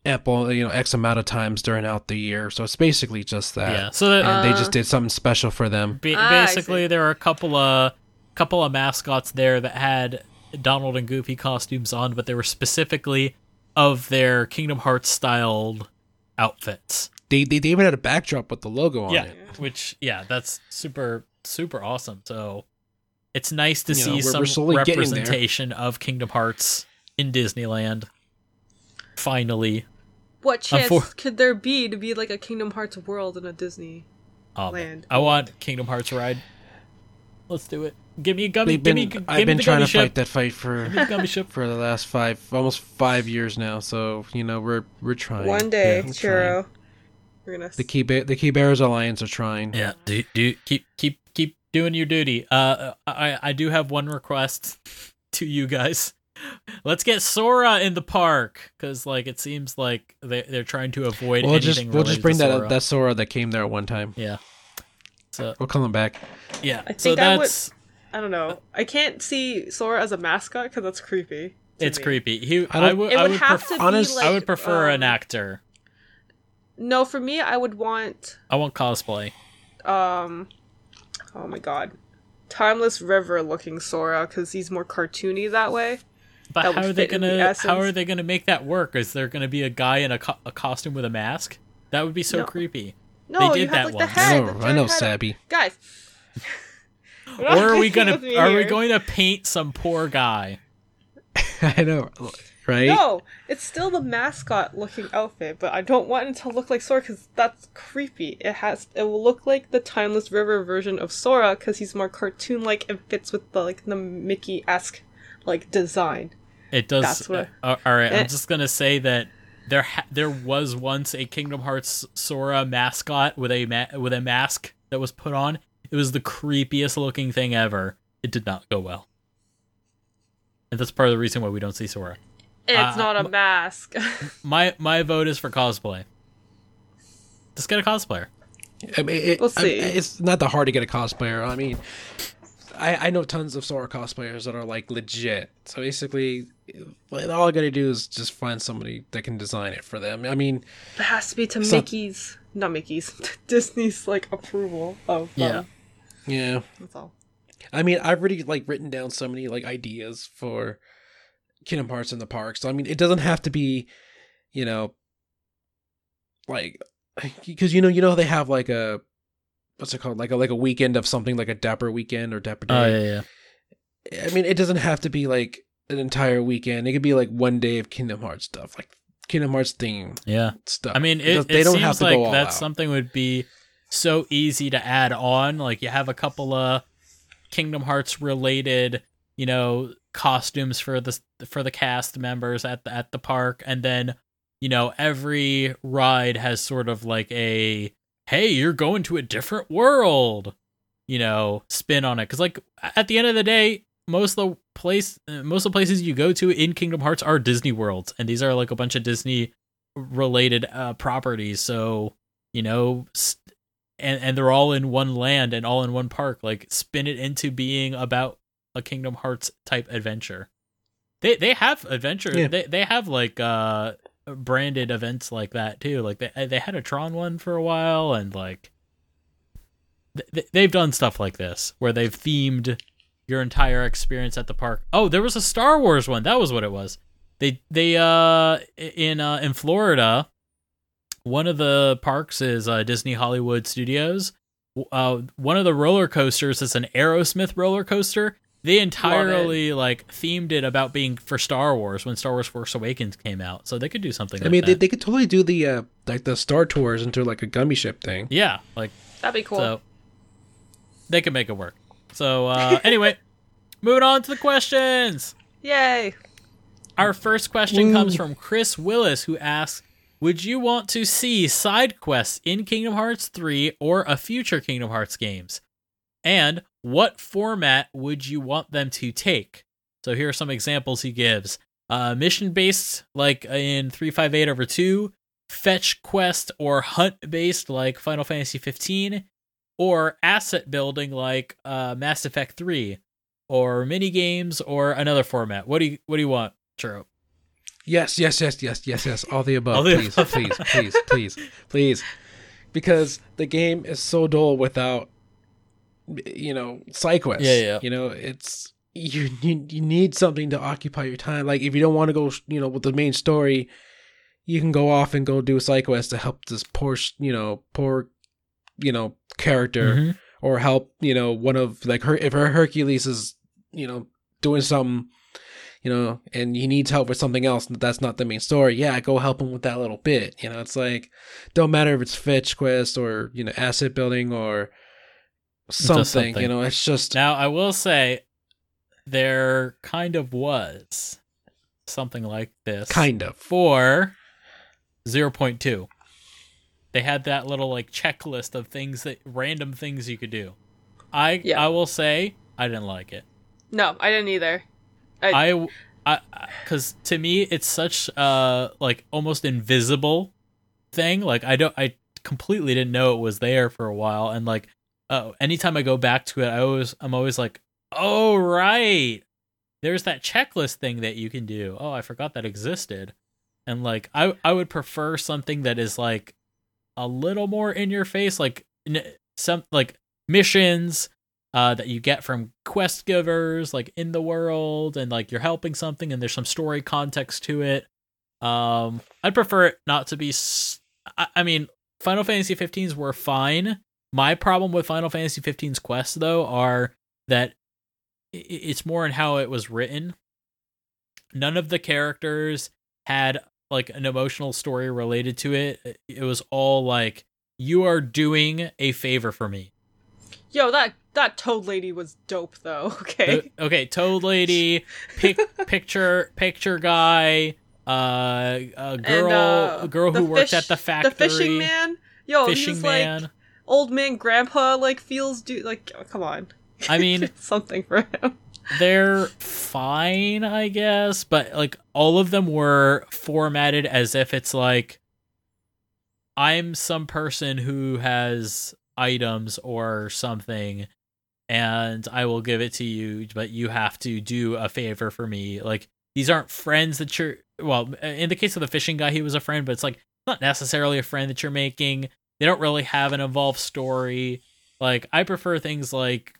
B: ample you know x amount of times during out the year. So it's basically just that.
A: yeah, so that,
B: And they
C: Uh,
B: just did something special for them.
A: ba-
C: Ah,
A: basically
C: see.
A: there are a couple of couple of mascots there that had Donald and Goofy costumes on, but they were specifically of their Kingdom Hearts styled outfits.
B: They, they they even had a backdrop with the logo on
A: yeah,
B: it.
A: which yeah, that's super super awesome. So it's nice to
B: You know,
A: see
B: we're-
A: some
B: we're slowly getting there.
A: representation of Kingdom Hearts in Disneyland. Finally,
C: What chance
A: Unfor-
C: could there be to be like a Kingdom Hearts world in a Disney?
A: um,
C: Land.
A: I want Kingdom Hearts ride. Let's do it. Give me a gummy.
B: They've
A: Give
B: been
A: me. Give
B: I've
A: me
B: been
A: the
B: trying
A: gummy
B: to
A: ship.
B: fight that fight for
A: Give me the gummy ship.
B: for the last five almost five years now. So you know we're we're trying.
C: One day,
B: Yeah, we're trying.
C: Churro. We're gonna.
B: The Key Bear, the Key Bears Alliance are trying.
A: Yeah, do, do keep keep keep doing your duty. Uh, I I do have one request to you guys. Let's get Sora in the park because like it seems like they they're trying to avoid
B: We'll
A: anything.
B: just we'll just bring that
A: Sora.
B: that Sora that came there at one time.
A: yeah. So
B: We'll call him back.
A: yeah,
C: I
A: so
C: think I would-
A: that's
C: I don't know. I can't see Sora as a mascot because that's creepy.
A: it's
C: me.
A: creepy. He
B: I
A: I,
B: don't-
A: would
C: It
A: I
C: would
A: would
C: have
A: pref-
C: to
B: honest-
C: like.
A: I would prefer an
C: um,
A: actor.
C: No, for me, I would want.
A: I want cosplay.
C: Um. Oh my god. Timeless River looking Sora because he's more cartoony that way.
A: But
C: That
A: how are they
C: fit in the
A: gonna how are they gonna make that work? Is there gonna be a guy in a, co- a costume with a mask? That would be so
C: No.
A: creepy.
C: No, they
A: did
C: you have
A: that
C: like the.
B: I
C: head.
B: know,
C: the
B: I know,
C: head.
B: Sabby.
C: Guys.
A: Or are we gonna
C: With me
A: are we going to paint some poor guy?
B: I know, right?
C: No, it's still the mascot looking outfit, but I don't want it to look like Sora because that's creepy. It has it will look like the Timeless River version of Sora because he's more cartoon like and fits with the like the Mickey esque like design.
A: It does.
C: That's what-
A: uh, all right. I'm just gonna say that there ha- there was once a Kingdom Hearts Sora mascot with a ma- with a mask that was put on. It was the creepiest looking thing ever. It did not go well, and that's part of the reason why we don't see Sora.
C: It's
A: Uh,
C: not a mask.
A: My my vote is for cosplay. Just get a cosplayer.
B: I mean, it,
C: We'll
B: I mean,
C: see.
B: it's not that hard to get a cosplayer. I mean, I, I know tons of Sora cosplayers that are like legit. So basically, all I gotta do is just find somebody that can design it for them. I mean,
C: it has to be to
B: So-
C: Mickey's, not Mickey's, Disney's like approval of.
A: Yeah.
C: Um,
B: yeah.
C: that's all.
B: I mean, I've already like written down so many like ideas for Kingdom Hearts in the park. So I mean, it doesn't have to be, you know, like because you know you know they have like a what's it called like a like a weekend of something like a Dapper weekend or Dapper oh, Day.
A: Oh yeah, yeah.
B: I mean, it doesn't have to be like an entire weekend. It could be like one day of Kingdom Hearts stuff, like Kingdom Hearts theme
A: Yeah.
B: stuff.
A: I mean, it, it seems like
B: all
A: that's
B: out.
A: something would be so easy to add on. Like you have a couple of Kingdom Hearts related, you know, costumes for the for the cast members at the at the park, and then you know every ride has sort of like a hey, you're going to a different world. you know spin on it. Because like at the end of the day most of the place most of the places you go to in kingdom hearts are disney worlds and these are like a bunch of disney related uh properties. So you know s- and and they're all in one land and all in one park. Like spin it into being about a kingdom hearts type adventure they they have adventure
B: Yeah.
A: they they have like uh branded events like that too like they they had a tron one for a while and like th- they've done stuff like this where they've themed your entire experience at the park. Oh, there was a Star Wars one. That was what it was. They they uh in uh in Florida, one of the parks is uh, Disney Hollywood Studios. Uh, one of the roller coasters is an Aerosmith roller coaster. They entirely like themed it about being for Star Wars when Star Wars Force Awakens came out. So they could do something.
B: I
A: like
B: mean, they,
A: that.
B: they could totally do the uh, like the Star Tours into like a gummy ship thing.
A: yeah, like
C: That'd be cool.
A: So they could make it work. So uh, anyway, moving on to the questions.
C: Yay!
A: Our first question
B: Woo.
A: comes from Chris Willis, who asks, "Would you want to see side quests in Kingdom Hearts 3 or a future Kingdom Hearts games? And what format would you want them to take?" So here are some examples he gives: uh, mission based, like in 358 over 2, fetch quest or hunt based, like Final Fantasy 15, or asset building, like uh, Mass Effect 3, or mini games, or another format. What do you What do you want, Churro?
B: Yes, yes, yes, yes, yes, yes. All the above,
A: All the
B: please,
A: above.
B: please, please, please, please. Because the game is so dull without, you know, side quests.
A: Yeah, yeah.
B: You know, it's you need you need something to occupy your time. Like if you don't want to go, you know, with the main story, you can go off and go do a side quests to help this poor, you know, poor, you know, character,
A: Mhm.
B: or help, you know, one of like her if her Hercules is, you know, doing something you know, and he needs help with something else that's not the main story, yeah, go help him with that little bit. You know, it's like don't matter if it's fetch quest or you know asset building or something.
A: something.
B: You know, it's just
A: Now, I will say there kind of was something like this
B: kind of.
A: for 0.2. They had that little like checklist of things that random things you could do. I
C: Yeah.
A: I will say I didn't like it.
C: No, I didn't either.
A: I I cuz to me it's such uh like almost invisible thing. Like I don't I completely didn't know it was there for a while and like uh anytime I go back to it I always I'm always like, "Oh right. There's that checklist thing that you can do. Oh, I forgot that existed." And like I I would prefer something that is like a little more in your face like some like missions uh, that you get from quest givers like in the world and like you're helping something and there's some story context to it um i'd prefer it not to be s- I, I mean final fantasy 15s were fine my problem with final fantasy 15's quests though are that it's more in how it was written none of the characters had like an emotional story related to it It- was all like you are doing a favor for me
C: Yo, that that toad lady was dope though. Okay.
A: Uh, okay, Toad Lady, pic- picture picture guy, uh, a girl,
C: uh,
A: a girl who
C: fish-
A: at the factory,
C: The fishing man. Yo,
A: fishing
C: he's
A: man.
C: like old man grandpa like feels do like oh, come on.
A: I mean,
C: something for him.
A: they're fine, I guess, but like all of them were formatted as if it's like I'm some person who has items or something and I will give it to you, but you have to do a favor for me. Like these aren't friends that you're well, in the case of the fishing guy, he was a friend, but it's like not necessarily a friend that you're making. They don't really have an involved story. Like I prefer things like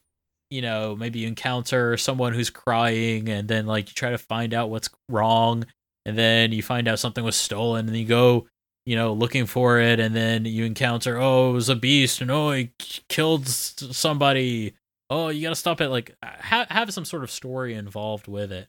A: you know, maybe you encounter someone who's crying and then like you try to find out what's wrong and then you find out something was stolen and you go, you know, looking for it and then you encounter, oh, it was a beast and oh, he killed somebody. Oh, you got to stop it like ha- have some sort of story involved with it.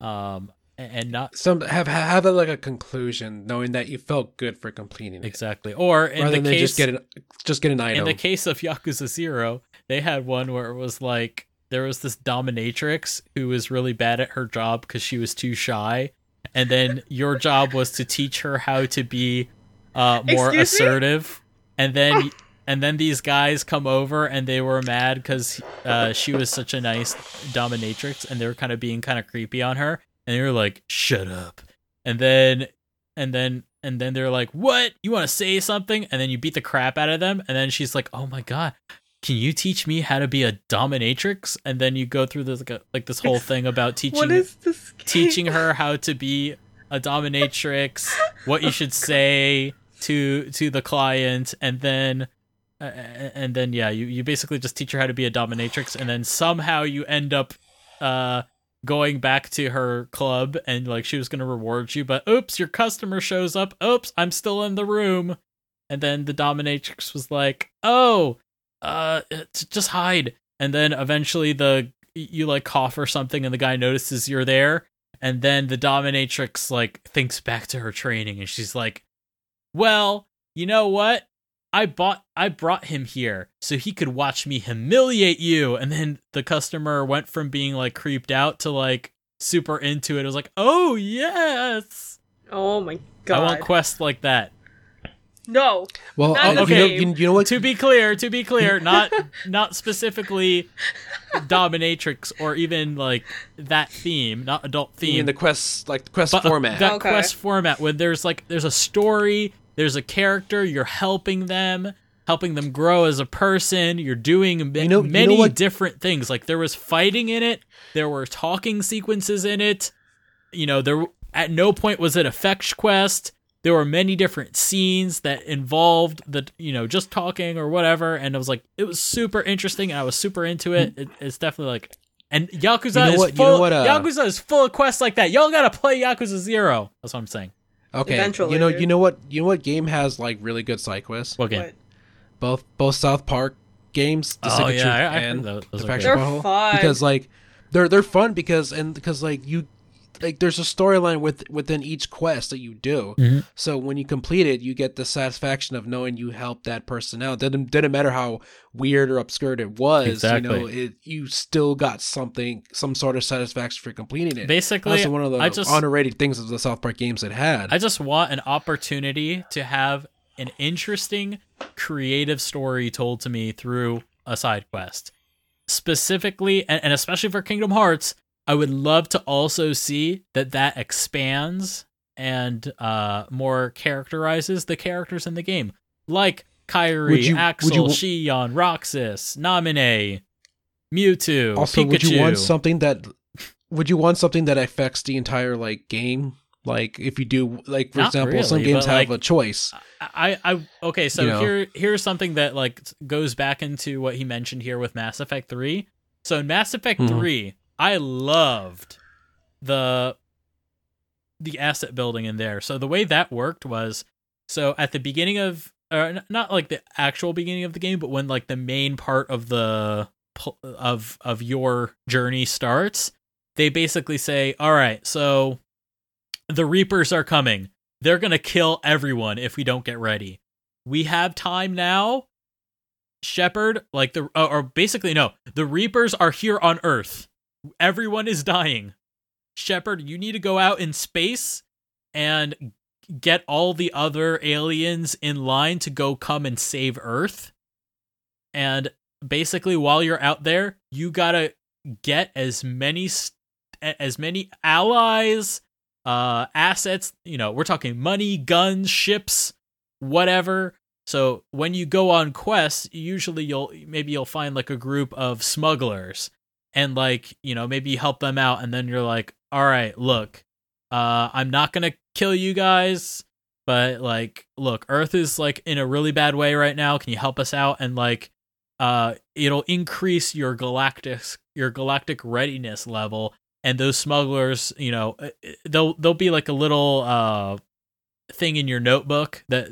A: Um and not
B: Some have have it like a conclusion, knowing that you felt good for completing it,
A: exactly. Or in
B: rather
A: the
B: than
A: case
B: just get an just get an item.
A: in the case of Yakuza Zero, they had one where it was like there was this dominatrix who was really bad at her job because she was too shy, and then your job was to teach her how to be uh, more
C: Excuse me?
A: assertive, and then and then these guys come over and they were mad because uh, she was such a nice dominatrix and they were kind of being kind of creepy on her and they were like shut up. And then and then and then they're like what? You want to say something? And then you beat the crap out of them. And then she's like oh my god can you teach me how to be a dominatrix? And then you go through this like, a, like this whole thing about teaching
C: What is this?
A: teaching her how to be a dominatrix, what you should say to to the client, and then uh, and then yeah, you you basically just teach her how to be a dominatrix, and then somehow you end up uh going back to her club and like she was gonna reward you, but oops, your customer shows up. Oops, I'm still in the room. And then the dominatrix was like, "Oh, uh, just hide." And then eventually the you like cough or something, and the guy notices you're there, and then the dominatrix like thinks back to her training, and she's like, "Well, you know what? I bought I brought him here so he could watch me humiliate you." And then the customer went from being like creeped out to like super into it. It was like, "Oh yes,
C: Oh my god.
A: I want quests like that."
C: no.
B: Well,
C: Not
B: uh,
C: in the
B: you, know, you, you know what?
A: to be clear, to be clear, not not specifically dominatrix or even like that theme, not adult theme.
B: mean the quest, like the quest
A: but, uh,
B: format?
A: that
C: Okay.
A: quest format when there's like there's a story, there's a character, you're helping them, helping them grow as a person. You're doing
B: You know- you know
A: many different things. Like there was fighting in it, there were talking sequences in it. You know, there at no point was it a fetch quest. There were many different scenes that involved the you know just talking or whatever, and it was like it was super interesting. And I was super into it. it it's definitely like. And Yakuza
B: You know
A: is
B: what- you
A: full.
B: know what, uh,
A: Yakuza is full of quests like that. Y'all gotta play Yakuza Zero. That's what I'm saying.
B: Okay,
C: Eventually,
B: you know,
C: dude.
B: you know what? You know what game has like really good side quests?
A: What game?
C: What?
B: Both both South Park games, The
A: Oh, yeah,
B: Truth
A: I- I
B: and
A: those- those
B: the
A: are
B: Faction. Butthole.
C: Fun.
B: because like they're they're fun because and because like you like there's a storyline with within each quest that you do.
A: Mhm.
B: So when you complete it, you get the satisfaction of knowing you helped that person out. Didn't didn't matter how weird or obscure it was. You know, it you still got something, some sort of satisfaction for completing it.
A: Basically,
B: That's one of the
A: I just
B: underrated things of the South Park games it had.
A: I just want an opportunity to have an interesting, creative story told to me through a side quest. Specifically, and, and especially for Kingdom Hearts, I would love to also see that that expands and uh, more characterizes the characters in the game, like Kairi,
B: Would you-
A: Axel,
B: would you
A: Xion, Roxas, Namine, Mewtwo,
B: also,
A: Pikachu.
B: would you want something that would you want something that affects the entire like game? Like if you do, like for
A: Not
B: example, some games have
A: like,
B: a choice.
A: I, I okay, so
B: You know.
A: here here's something that like goes back into what he mentioned here with Mass Effect 3. So in Mass Effect
B: Mhm.
A: 3, I loved the the asset building in there. So the way that worked was so at the beginning of or not like the actual beginning of the game, but when like the main part of the of of your journey starts, they basically say, "All right, so the Reapers are coming. They're going to kill everyone if we don't get ready. We have time now. Shepard, like the or basically no, the Reapers are here on Earth. Everyone is dying. Shepard, you need to go out in space and get all the other aliens in line to go come and save Earth. And basically while you're out there, you got to get as many as many allies uh assets you know we're talking money guns ships whatever so when you go on quests usually you'll maybe you'll find like a group of smugglers and like you know maybe help them out and then you're like all right look uh i'm not gonna kill you guys but like look earth is like in a really bad way right now. Can you help us out? And like uh it'll increase your galactic your galactic readiness level and those smugglers, you know, uh, they'll they'll be like a little uh thing in your notebook that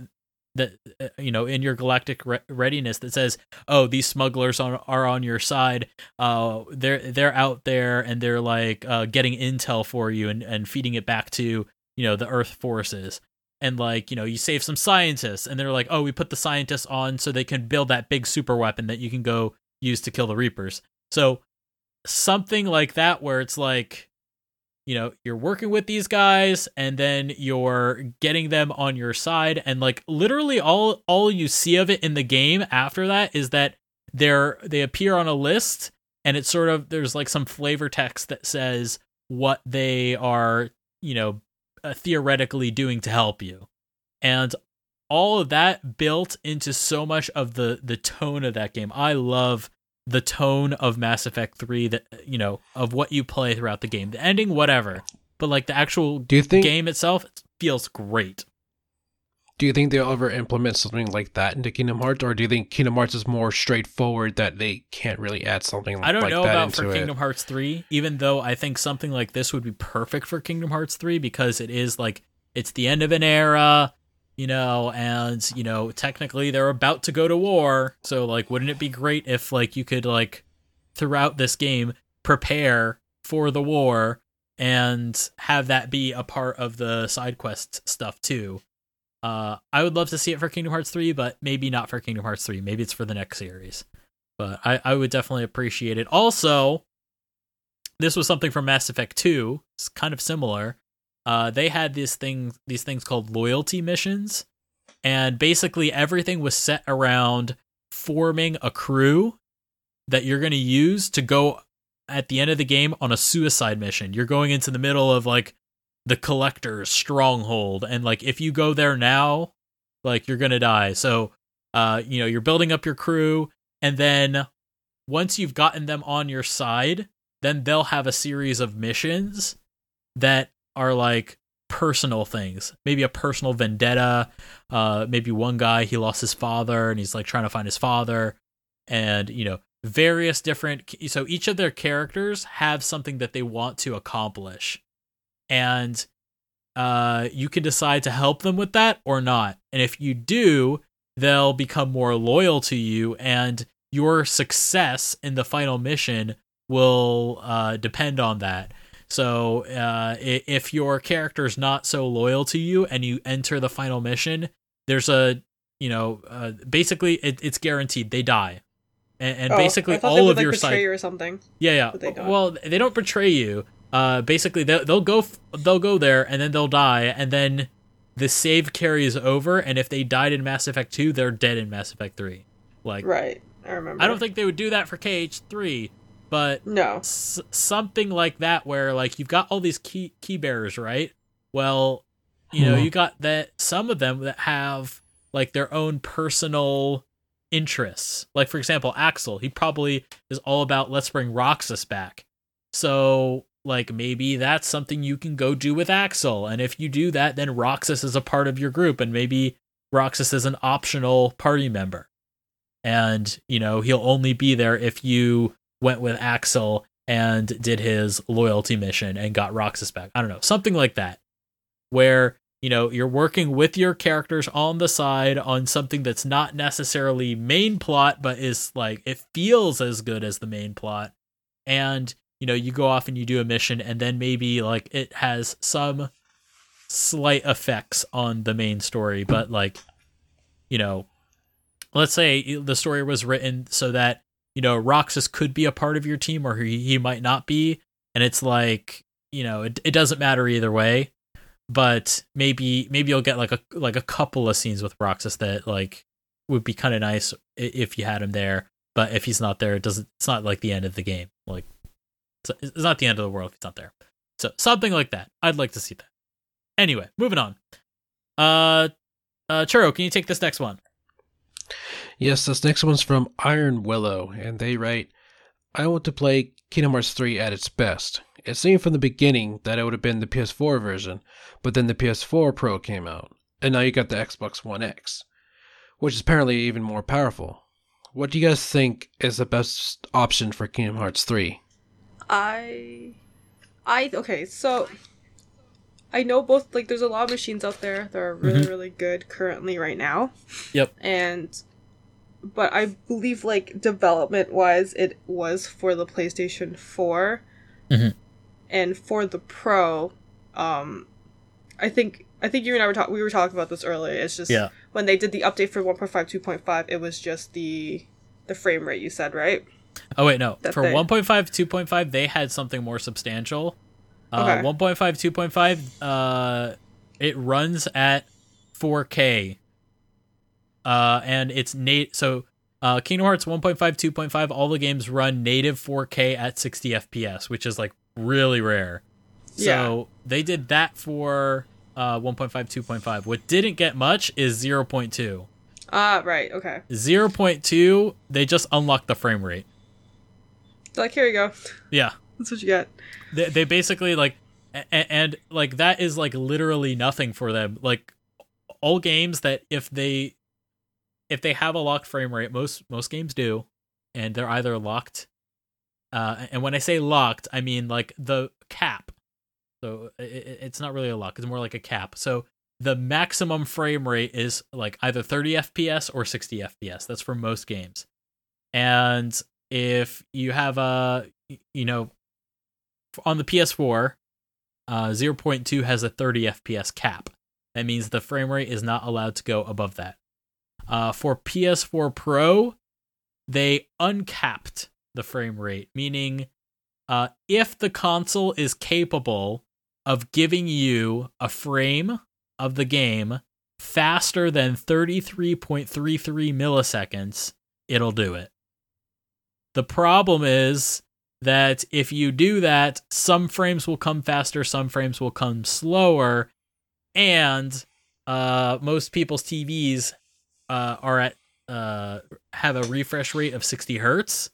A: that uh, you know in your galactic re- readiness that says, "Oh, these smugglers are are on your side. Uh, they're they're out there and they're like uh getting intel for you and and feeding it back to you know the Earth forces." And like you know, you save some scientists, and they're like, "Oh, we put the scientists on so they can build that big super weapon that you can go use to kill the Reapers." So something like that where it's like you know you're working with these guys and then you're getting them on your side. And like literally all all you see of it in the game after that is that they're they appear on a list and it's sort of there's like some flavor text that says what they are you know uh, theoretically doing to help you. And all of that built into so much of the the tone of that game. I love the tone of mass effect 3 that you know of what you play throughout the game the ending whatever. But like the actual
B: Do you think
A: game itself it feels great.
B: Do you think they'll ever implement something like that into Kingdom Hearts, or do you think Kingdom Hearts is more straightforward that they can't really add something like that
A: I don't
B: like
A: know about for
B: it?
A: Kingdom Hearts 3, even though I think something like this would be perfect for Kingdom Hearts 3 because it is like it's the end of an era, you know, and you know, technically they're about to go to war. So like wouldn't it be great if like you could like throughout this game prepare for the war and have that be a part of the side quest stuff too. Uh, I would love to see it for Kingdom Hearts 3, but maybe not for Kingdom Hearts 3. Maybe it's for the next series. But I, I would definitely appreciate it. Also, this was something from Mass Effect 2. It's kind of similar. Uh, they had this thing, these things called loyalty missions, and basically everything was set around forming a crew that you're going to use to go at the end of the game on a suicide mission. You're going into the middle of like the collector's stronghold. And like if you go there now like you're gonna die. So uh you know you're building up your crew. And then once you've gotten them on your side then they'll have a series of missions that are like personal things maybe a personal vendetta uh maybe one guy he lost his father and he's like trying to find his father and you know various different so each of their characters have something that they want to accomplish and uh, you can decide to help them with that or not. And if you do, they'll become more loyal to you, and your success in the final mission will uh, depend on that. So uh, if your character's not so loyal to you and you enter the final mission, there's a you know uh, basically it, it's guaranteed they die, and, and
C: Oh,
A: basically all
C: they would,
A: of
C: like,
A: your
C: betray
A: side
C: you or something.
A: yeah, yeah.
C: They.
A: Well, they don't betray you. Uh, basically, they'll, they'll go they'll go there and then they'll die, and then the save carries over. And if they died in Mass Effect Two, they're dead in Mass Effect Three. Like,
C: Right. I remember.
A: I don't think they would do that for KH Three, but
C: No.
A: s- something like that, where like you've got all these key key bearers, right? Well, you know,
B: Mhm.
A: you got that some of them that have like their own personal interests. Like for example, Axel, he probably is all about let's bring Roxas back. So like maybe that's something you can go do with Axel, and if you do that, then Roxas is a part of your group, and maybe Roxas is an optional party member, and you know he'll only be there if you went with Axel and did his loyalty mission and got Roxas back. I don't know, something like that, where you know you're working with your characters on the side on something that's not necessarily main plot, but is like it feels as good as the main plot, and you know you go off and you do a mission, and then maybe like it has some slight effects on the main story, but like you know, let's say the story was written so that you know Roxas could be a part of your team or he, he might not be. And it's like you know it, it doesn't matter either way. But maybe maybe you'll get like a like a couple of scenes with Roxas that like would be kind of nice if you had him there. But if he's not there it doesn't it's not like the end of the game. Like it's, it's not the end of the world if he's not there. So something like that. I'd like to see that. Anyway moving on. Uh uh Churro can you take this next one
B: Yes, this next one's from Iron Willow, and they write, I want to play Kingdom Hearts 3 at its best. It seemed from the beginning that it would have been the PS4 version, but then the PS4 Pro came out, and now you got the Xbox One X, which is apparently even more powerful. What do you guys think is the best option for Kingdom Hearts 3?
C: I, I okay. So, I know both. Like, there's a lot of machines out there that are really,
A: Mhm.
C: really good currently right now.
A: Yep.
C: And, but I believe like development wise, it was for the PlayStation 4
A: Mhm.
C: and for the Pro. Um, I think I think you and I were talking. We were talking about this earlier. It's just
A: Yeah.
C: when they did the update for 1.5, 2.5, it was just the the frame rate. You said right.
A: Oh wait, no.
C: That
A: For
C: they-
A: 1.5, 2.5, they had something more substantial. Uh,
C: Okay.
A: 1.5, 2.5, uh, it runs at 4K. Uh, and it's nat- so uh, Kingdom Hearts 1.5, 2.5, all the games run native 4K at 60 FPS, which is like really rare. So
C: Yeah.
A: they did that for uh, 1.5, 2.5. What didn't get much is 0.2.
C: Ah, right. Okay.
A: 0.2, they just unlocked the frame rate.
C: Like here you go.
A: Yeah.
C: That's what you get.
A: they, they basically like and, and like that is like literally nothing for them like all games that if they if they have a locked frame rate most most games do and they're either locked uh and when i say locked i mean like the cap so i i- it's not really a lock it's more like a cap so the maximum frame rate is like either 30 fps or 60 fps that's for most games and if you have a you know on the PS4, uh, 0.2 has a 30 FPS cap. That means the frame rate is not allowed to go above that. Uh, for PS4 Pro, they uncapped the frame rate, meaning uh, if the console is capable of giving you a frame of the game faster than 33.33 milliseconds, it'll do it. The problem is that if you do that, some frames will come faster, some frames will come slower, and uh, most people's TVs uh, are at uh, have a refresh rate of 60 hertz,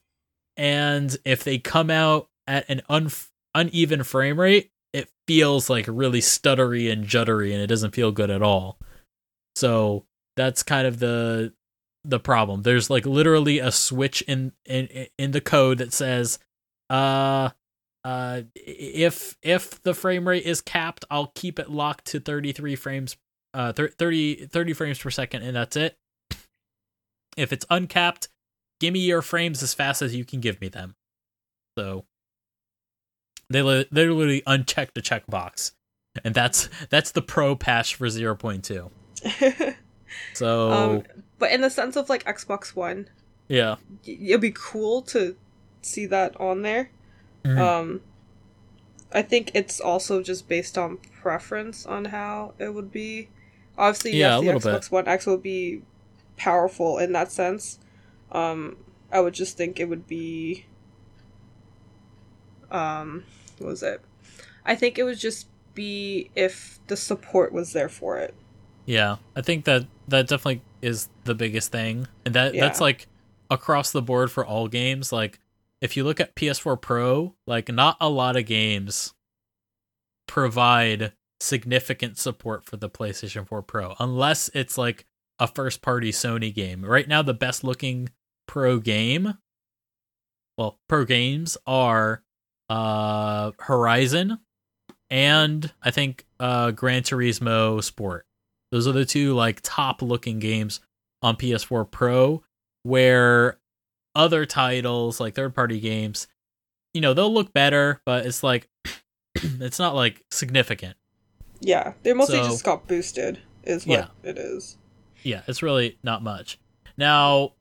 A: and if they come out at an un- uneven frame rate, it feels like really stuttery and juddery, and it doesn't feel good at all. So that's kind of the the problem. There's like literally a switch in in in the code that says uh uh if if the frame rate is capped i'll keep it locked to 33 frames uh 30 30 frames per second and that's it if it's uncapped give me your frames as fast as you can give me them so they li- they literally unchecked a checkbox and that's that's the pro patch for 0.2 so
C: um, but in the sense of like Xbox One,
A: yeah
C: y- it'd be cool to see that on there.
A: Mhm.
C: Um, I think it's also just based on preference on how it would be. Obviously,
A: Yeah,
C: yes, the
A: little bit.
C: Xbox One X would be powerful in that sense. Um, I would just think it would be. Um, what was it? I think it would just be if the support was there for it.
A: Yeah, I think that that definitely is the biggest thing, and that that's like across the board for all games. Like, if you look at PS4 Pro, like not a lot of games provide significant support for the PlayStation 4 Pro, unless it's like a first-party Sony game. Right now, the best-looking Pro game, well, Pro games are uh Horizon and I think uh Gran Turismo Sport. Those are the two like top looking games on PS4 Pro where other titles like third party games, you know, they'll look better, but it's like it's not like significant.
C: Yeah, they mostly
A: So-
C: just got boosted, is what
A: Yeah.
C: it is.
A: Yeah, it's really not much. Now,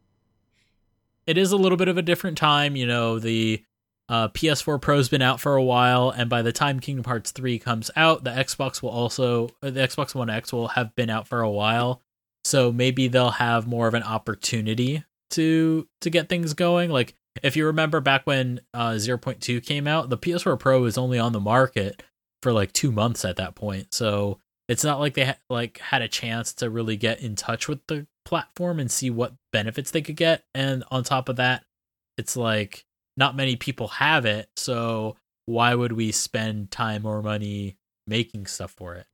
A: it is a little bit of a different time. You know, the uh, PS4 Pro's been out for a while, and by the time Kingdom Hearts 3 comes out, the Xbox will also, the Xbox One X will have been out for a while. So maybe they'll have more of an opportunity to to get things going. Like if you remember back when uh, 0.2 came out, the PS4 Pro was only on the market for like two months at that point. So it's not like they ha- like had a chance to really get in touch with the platform and see what benefits they could get. And on top of that it's like not many people have it so why would we spend time or money making stuff for it?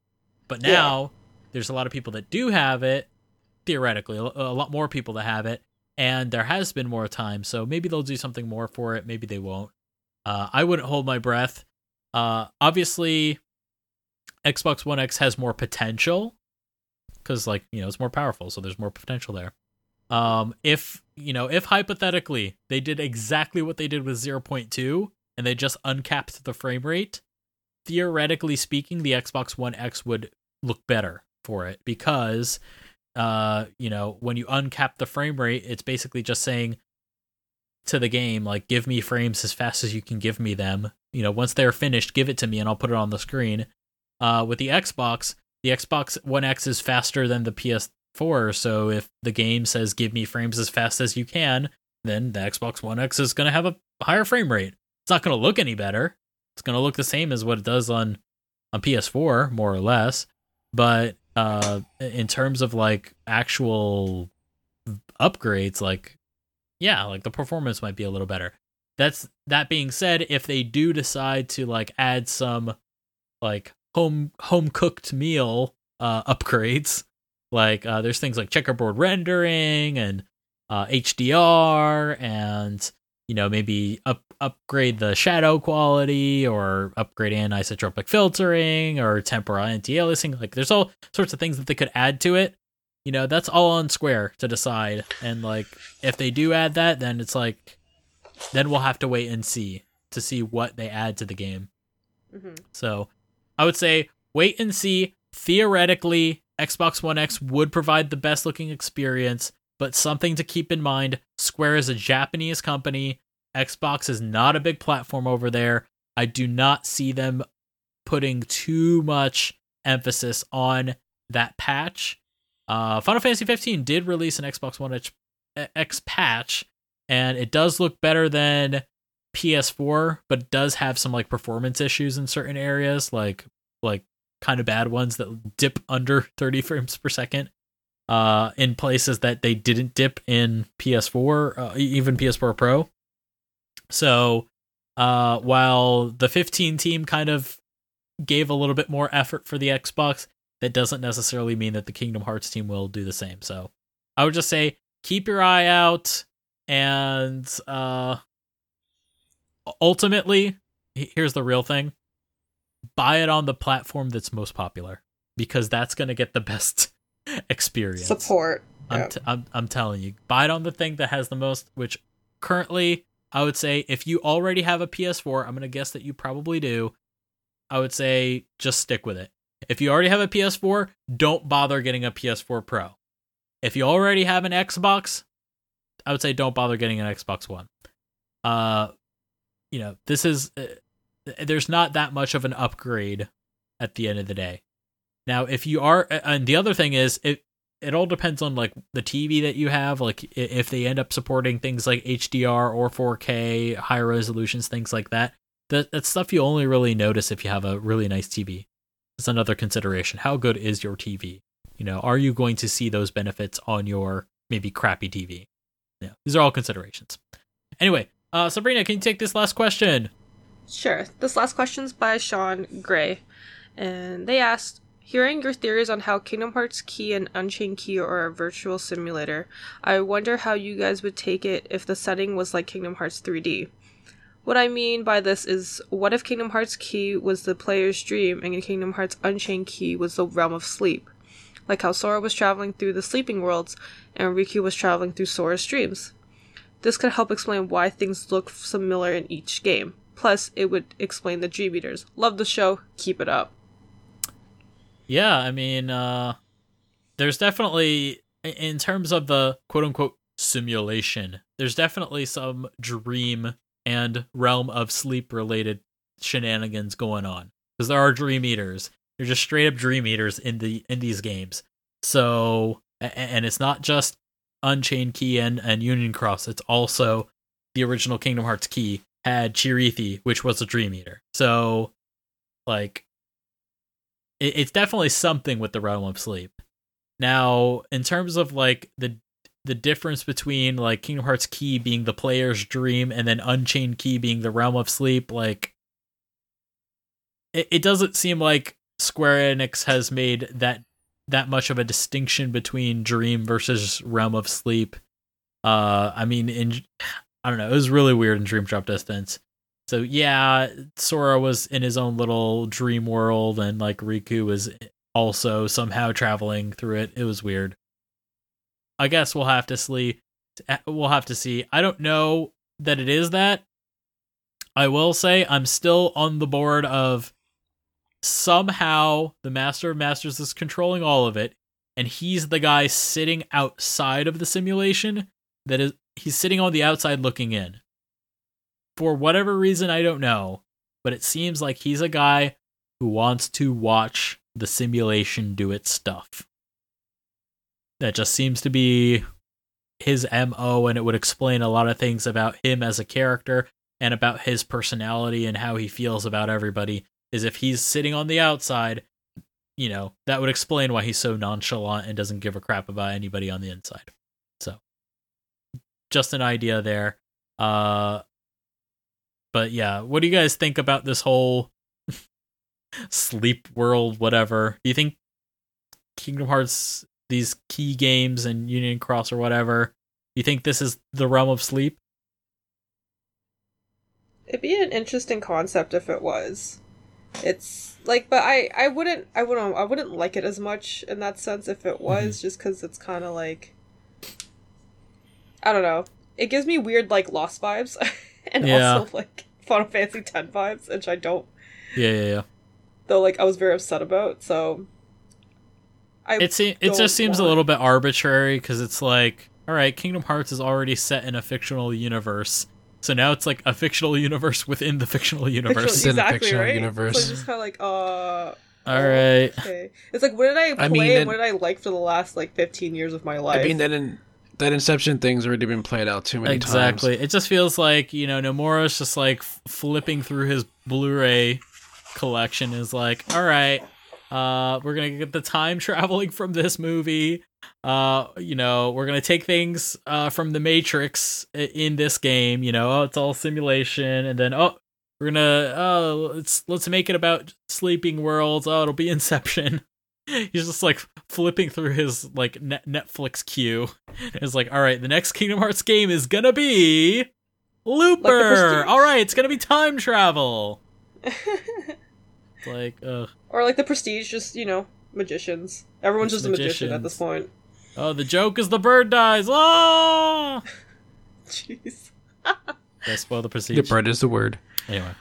A: But
C: Yeah.
A: now there's a lot of people that do have it theoretically a a lot more people that have it and there has been more time so maybe they'll do something more for it maybe they won't. Uh, i wouldn't hold my breath. Uh, obviously Xbox One X has more potential because, like, you know, it's more powerful, so there's more potential there. Um, if you know, if hypothetically they did exactly what they did with 0.2 and they just uncapped the frame rate, theoretically speaking, the Xbox One X would look better for it because, uh, you know, when you uncap the frame rate, it's basically just saying to the game like give me frames as fast as you can give me them you know, once they're finished, give it to me and I'll put it on the screen. Uh, with the Xbox, the Xbox One X is faster than the PS4, so if the game says give me frames as fast as you can, then the Xbox One X is going to have a higher frame rate. It's not going to look any better. It's going to look the same as what it does on on PS4, more or less. But uh, in terms of like actual upgrades, like yeah, like the performance might be a little better. That's that being said, if they do decide to like add some like home home cooked meal uh, upgrades, like uh, there's things like checkerboard rendering and uh, HDR and you know maybe up upgrade the shadow quality or upgrade anisotropic filtering or temporal anti-aliasing. Like there's all sorts of things that they could add to it. You know that's all on square to decide. And like if they do add that then it's like then we'll have to wait and see to see what they add to the game.
C: Hmm
A: so i would say wait and see. Theoretically xbox one x would provide the best looking experience but something to keep in mind square is a japanese company. Xbox is not a big platform over there. I do not see them putting too much emphasis on that patch. Uh, Final Fantasy 15 did release an Xbox One X, X patch, and it does look better than PS4, but does have some like performance issues in certain areas, like like kind of bad ones that dip under 30 frames per second. Uh, in places that they didn't dip in PS4, uh, even PS4 Pro. So, uh, while the 15 team kind of gave a little bit more effort for the Xbox, that doesn't necessarily mean that the Kingdom Hearts team will do the same. So I would just say keep your eye out and uh ultimately here's the real thing. Buy it on the platform that's most popular because that's going to get the best experience.
C: Support.
A: I'm, t- I'm I'm telling you, buy it on the thing that has the most. Which currently, I would say, if you already have a PS4, I'm gonna guess that you probably do. I would say just stick with it. If you already have a PS4, don't bother getting a PS4 Pro. If you already have an Xbox, I would say don't bother getting an Xbox One. Uh, you know, this is uh, there's not that much of an upgrade at the end of the day. Now, if you are, and the other thing is, it it all depends on like the TV that you have. Like if they end up supporting things like HDR or 4K, high resolutions, things like that. That that's stuff you only really notice if you have a really nice TV. It's another consideration. How good is your TV? You know, are you going to see those benefits on your maybe crappy TV? Yeah, these are all considerations. Anyway, uh, Sabrina, can you take this last question?
C: Sure. This last question's by Sean Gray. And they asked Hearing your theories on how Kingdom Hearts Key and Unchained Key are a virtual simulator, I wonder how you guys would take it if the setting was like Kingdom Hearts 3D. What I mean by this is, what if Kingdom Hearts Key was the player's dream and Kingdom Hearts Unchained Key was the realm of sleep? Like how Sora was traveling through the sleeping worlds and Riku was traveling through Sora's dreams. This could help explain why things look similar in each game. Plus, it would explain the Dream Eaters. Love the show. Keep it up.
A: Yeah, I mean, uh, there's definitely, in terms of the quote unquote simulation, there's definitely some dream and realm of sleep related shenanigans going on because there are dream eaters. They're just straight up dream eaters in the in these games. So, and it's not just Unchained Key and, and Union Cross. It's also the original Kingdom Hearts key had Chirithy, which was a dream eater. So, like, it, it's definitely something with the realm of sleep. Now, in terms of like the the difference between like Kingdom Hearts Key being the player's dream and then Unchained Key being the realm of sleep, like it, it doesn't seem like Square Enix has made that that much of a distinction between dream versus realm of sleep. Uh, I mean, in I don't know, it was really weird in Dream Drop Distance. So yeah, Sora was in his own little dream world, and like Riku was also somehow traveling through it. It was weird. I guess we'll have to see. We'll have to see. I don't know that it is that. I will say I'm still on the board of somehow the Master of Masters is controlling all of it, and he's the guy sitting outside of the simulation. That is, he's sitting on the outside looking in for whatever reason I don't know, but it seems like he's a guy who wants to watch the simulation do its stuff. That just seems to be his MO, and it would explain a lot of things about him as a character and about his personality and how he feels about everybody. Is if he's sitting on the outside, you know, that would explain why he's so nonchalant and doesn't give a crap about anybody on the inside. So, just an idea there. Uh, but yeah, what do you guys think about this whole sleep world, whatever? Do you think Kingdom Hearts, these key games and Union Cross or whatever, you think this is the realm of sleep?
C: It'd be an interesting concept if it was. It's like, but I, I wouldn't, I wouldn't, I wouldn't like it as much in that sense if it was, mm-hmm. just because it's kind of like, I don't know. It gives me weird like Lost vibes, and
A: Yeah.
C: also like Final Fantasy 10 vibes, which I don't.
A: Yeah, yeah, yeah.
C: Though, like, I was very upset about. So, I
A: It se- it just seems a little bit arbitrary because it's like, all right, Kingdom Hearts is already set in a fictional universe, so now it's like a fictional universe within the fictional universe.
B: Fictional- in a
C: exactly
B: fictional
C: right.
B: universe.
C: So it's just kind of like, uh,
A: All right.
C: okay. It's like, what did I play?
B: I mean,
C: and
B: it-
C: what did I like for the last like fifteen years of my life?
B: I mean that in that Inception thing's already been played out too many
A: exactly.
B: times. Exactly.
A: It just feels like you know Nomura's just like flipping through his Blu-ray collection is like, all right, uh, we're gonna get the time traveling from this movie. Uh, you know, we're gonna take things uh from the Matrix in this game. You know, oh, it's all simulation, and then oh, we're gonna oh, let's let's make it about sleeping worlds. Oh, it'll be Inception. He's just like flipping through his like net- Netflix queue. It's like, all right, the next Kingdom Hearts game is gonna be Looper.
C: Prestige.
A: all right, it's gonna be time travel. It's like, ugh.
C: or like the Prestige, just you know, magicians. Everyone's
A: It's
C: just a magician at this point.
A: Oh, the joke is the bird dies. Oh!
C: Jeez.
A: Did I spoil the prestige?
B: The bird is the word.
A: Anyway,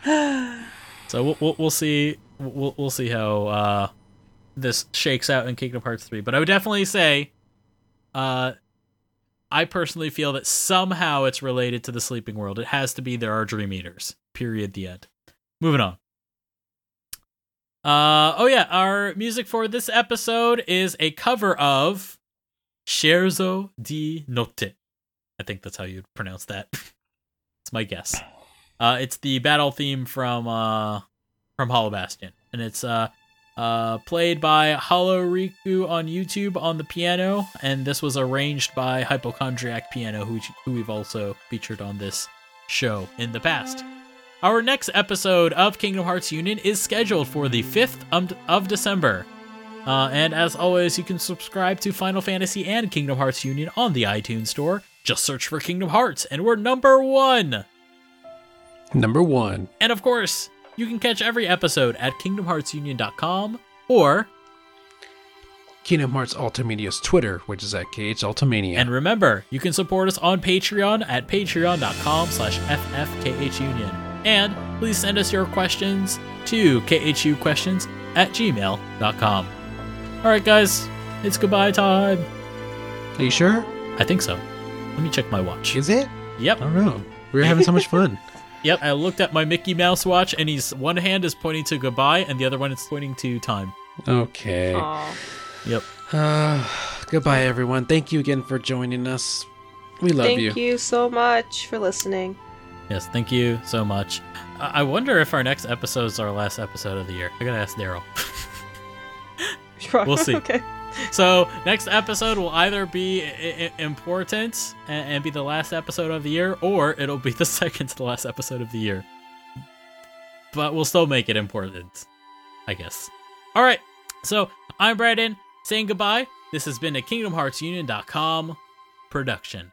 A: so we'll, we'll we'll see we'll we'll see how uh this shakes out in Kingdom Hearts 3. But I would definitely say, uh, I personally feel that somehow it's related to the sleeping world. It has to be there are dream eaters. Period. The end. Moving on. Uh oh yeah, our music for this episode is a cover of Scherzo di Notte. I think that's how you'd pronounce that. it's my guess. Uh, it's the battle theme from uh, from Hollow Bastion, and it's uh, uh, played by Hollow Riku on YouTube on the piano, and this was arranged by Hypochondriac Piano, who who we've also featured on this show in the past. Our next episode of Kingdom Hearts Union is scheduled for the 5th um, of December. Uh, and as always, you can subscribe to Final Fantasy and Kingdom Hearts Union on the iTunes Store. Just search for Kingdom Hearts, and we're number one!
B: Number one.
A: And of course, you can catch every episode at kingdomheartsunion.com or,
B: Kingdom Hearts Ultimania's Twitter, which is at KH Ultimania.
A: and remember, you can support us on Patreon at patreon.com slash ffkhunion. And please send us your questions to khuquestions at gmail.com. Alright guys, it's goodbye time.
B: Are you sure?
A: I think so. Let me check my watch.
B: Is it?
A: Yep.
B: I don't know. We were having so much fun.
A: Yep, I looked at my Mickey Mouse watch and he's one hand is pointing to goodbye and the other one is pointing to time.
B: Okay.
C: Aw.
A: Yep.
B: Uh, goodbye, everyone. Thank you again for joining us. We love
C: Thank
B: you.
C: Thank you so much for listening.
A: Yes, thank you so much. I I wonder if our next episode is our last episode of the year. I gotta ask Daryl. We'll see.
C: okay.
A: so next episode will either be I- I- important and, and be the last episode of the year, or it'll be the second to the last episode of the year. But we'll still make it important, I guess. All right. So I'm Brandon saying goodbye. This has been a KingdomHeartsUnion.com production.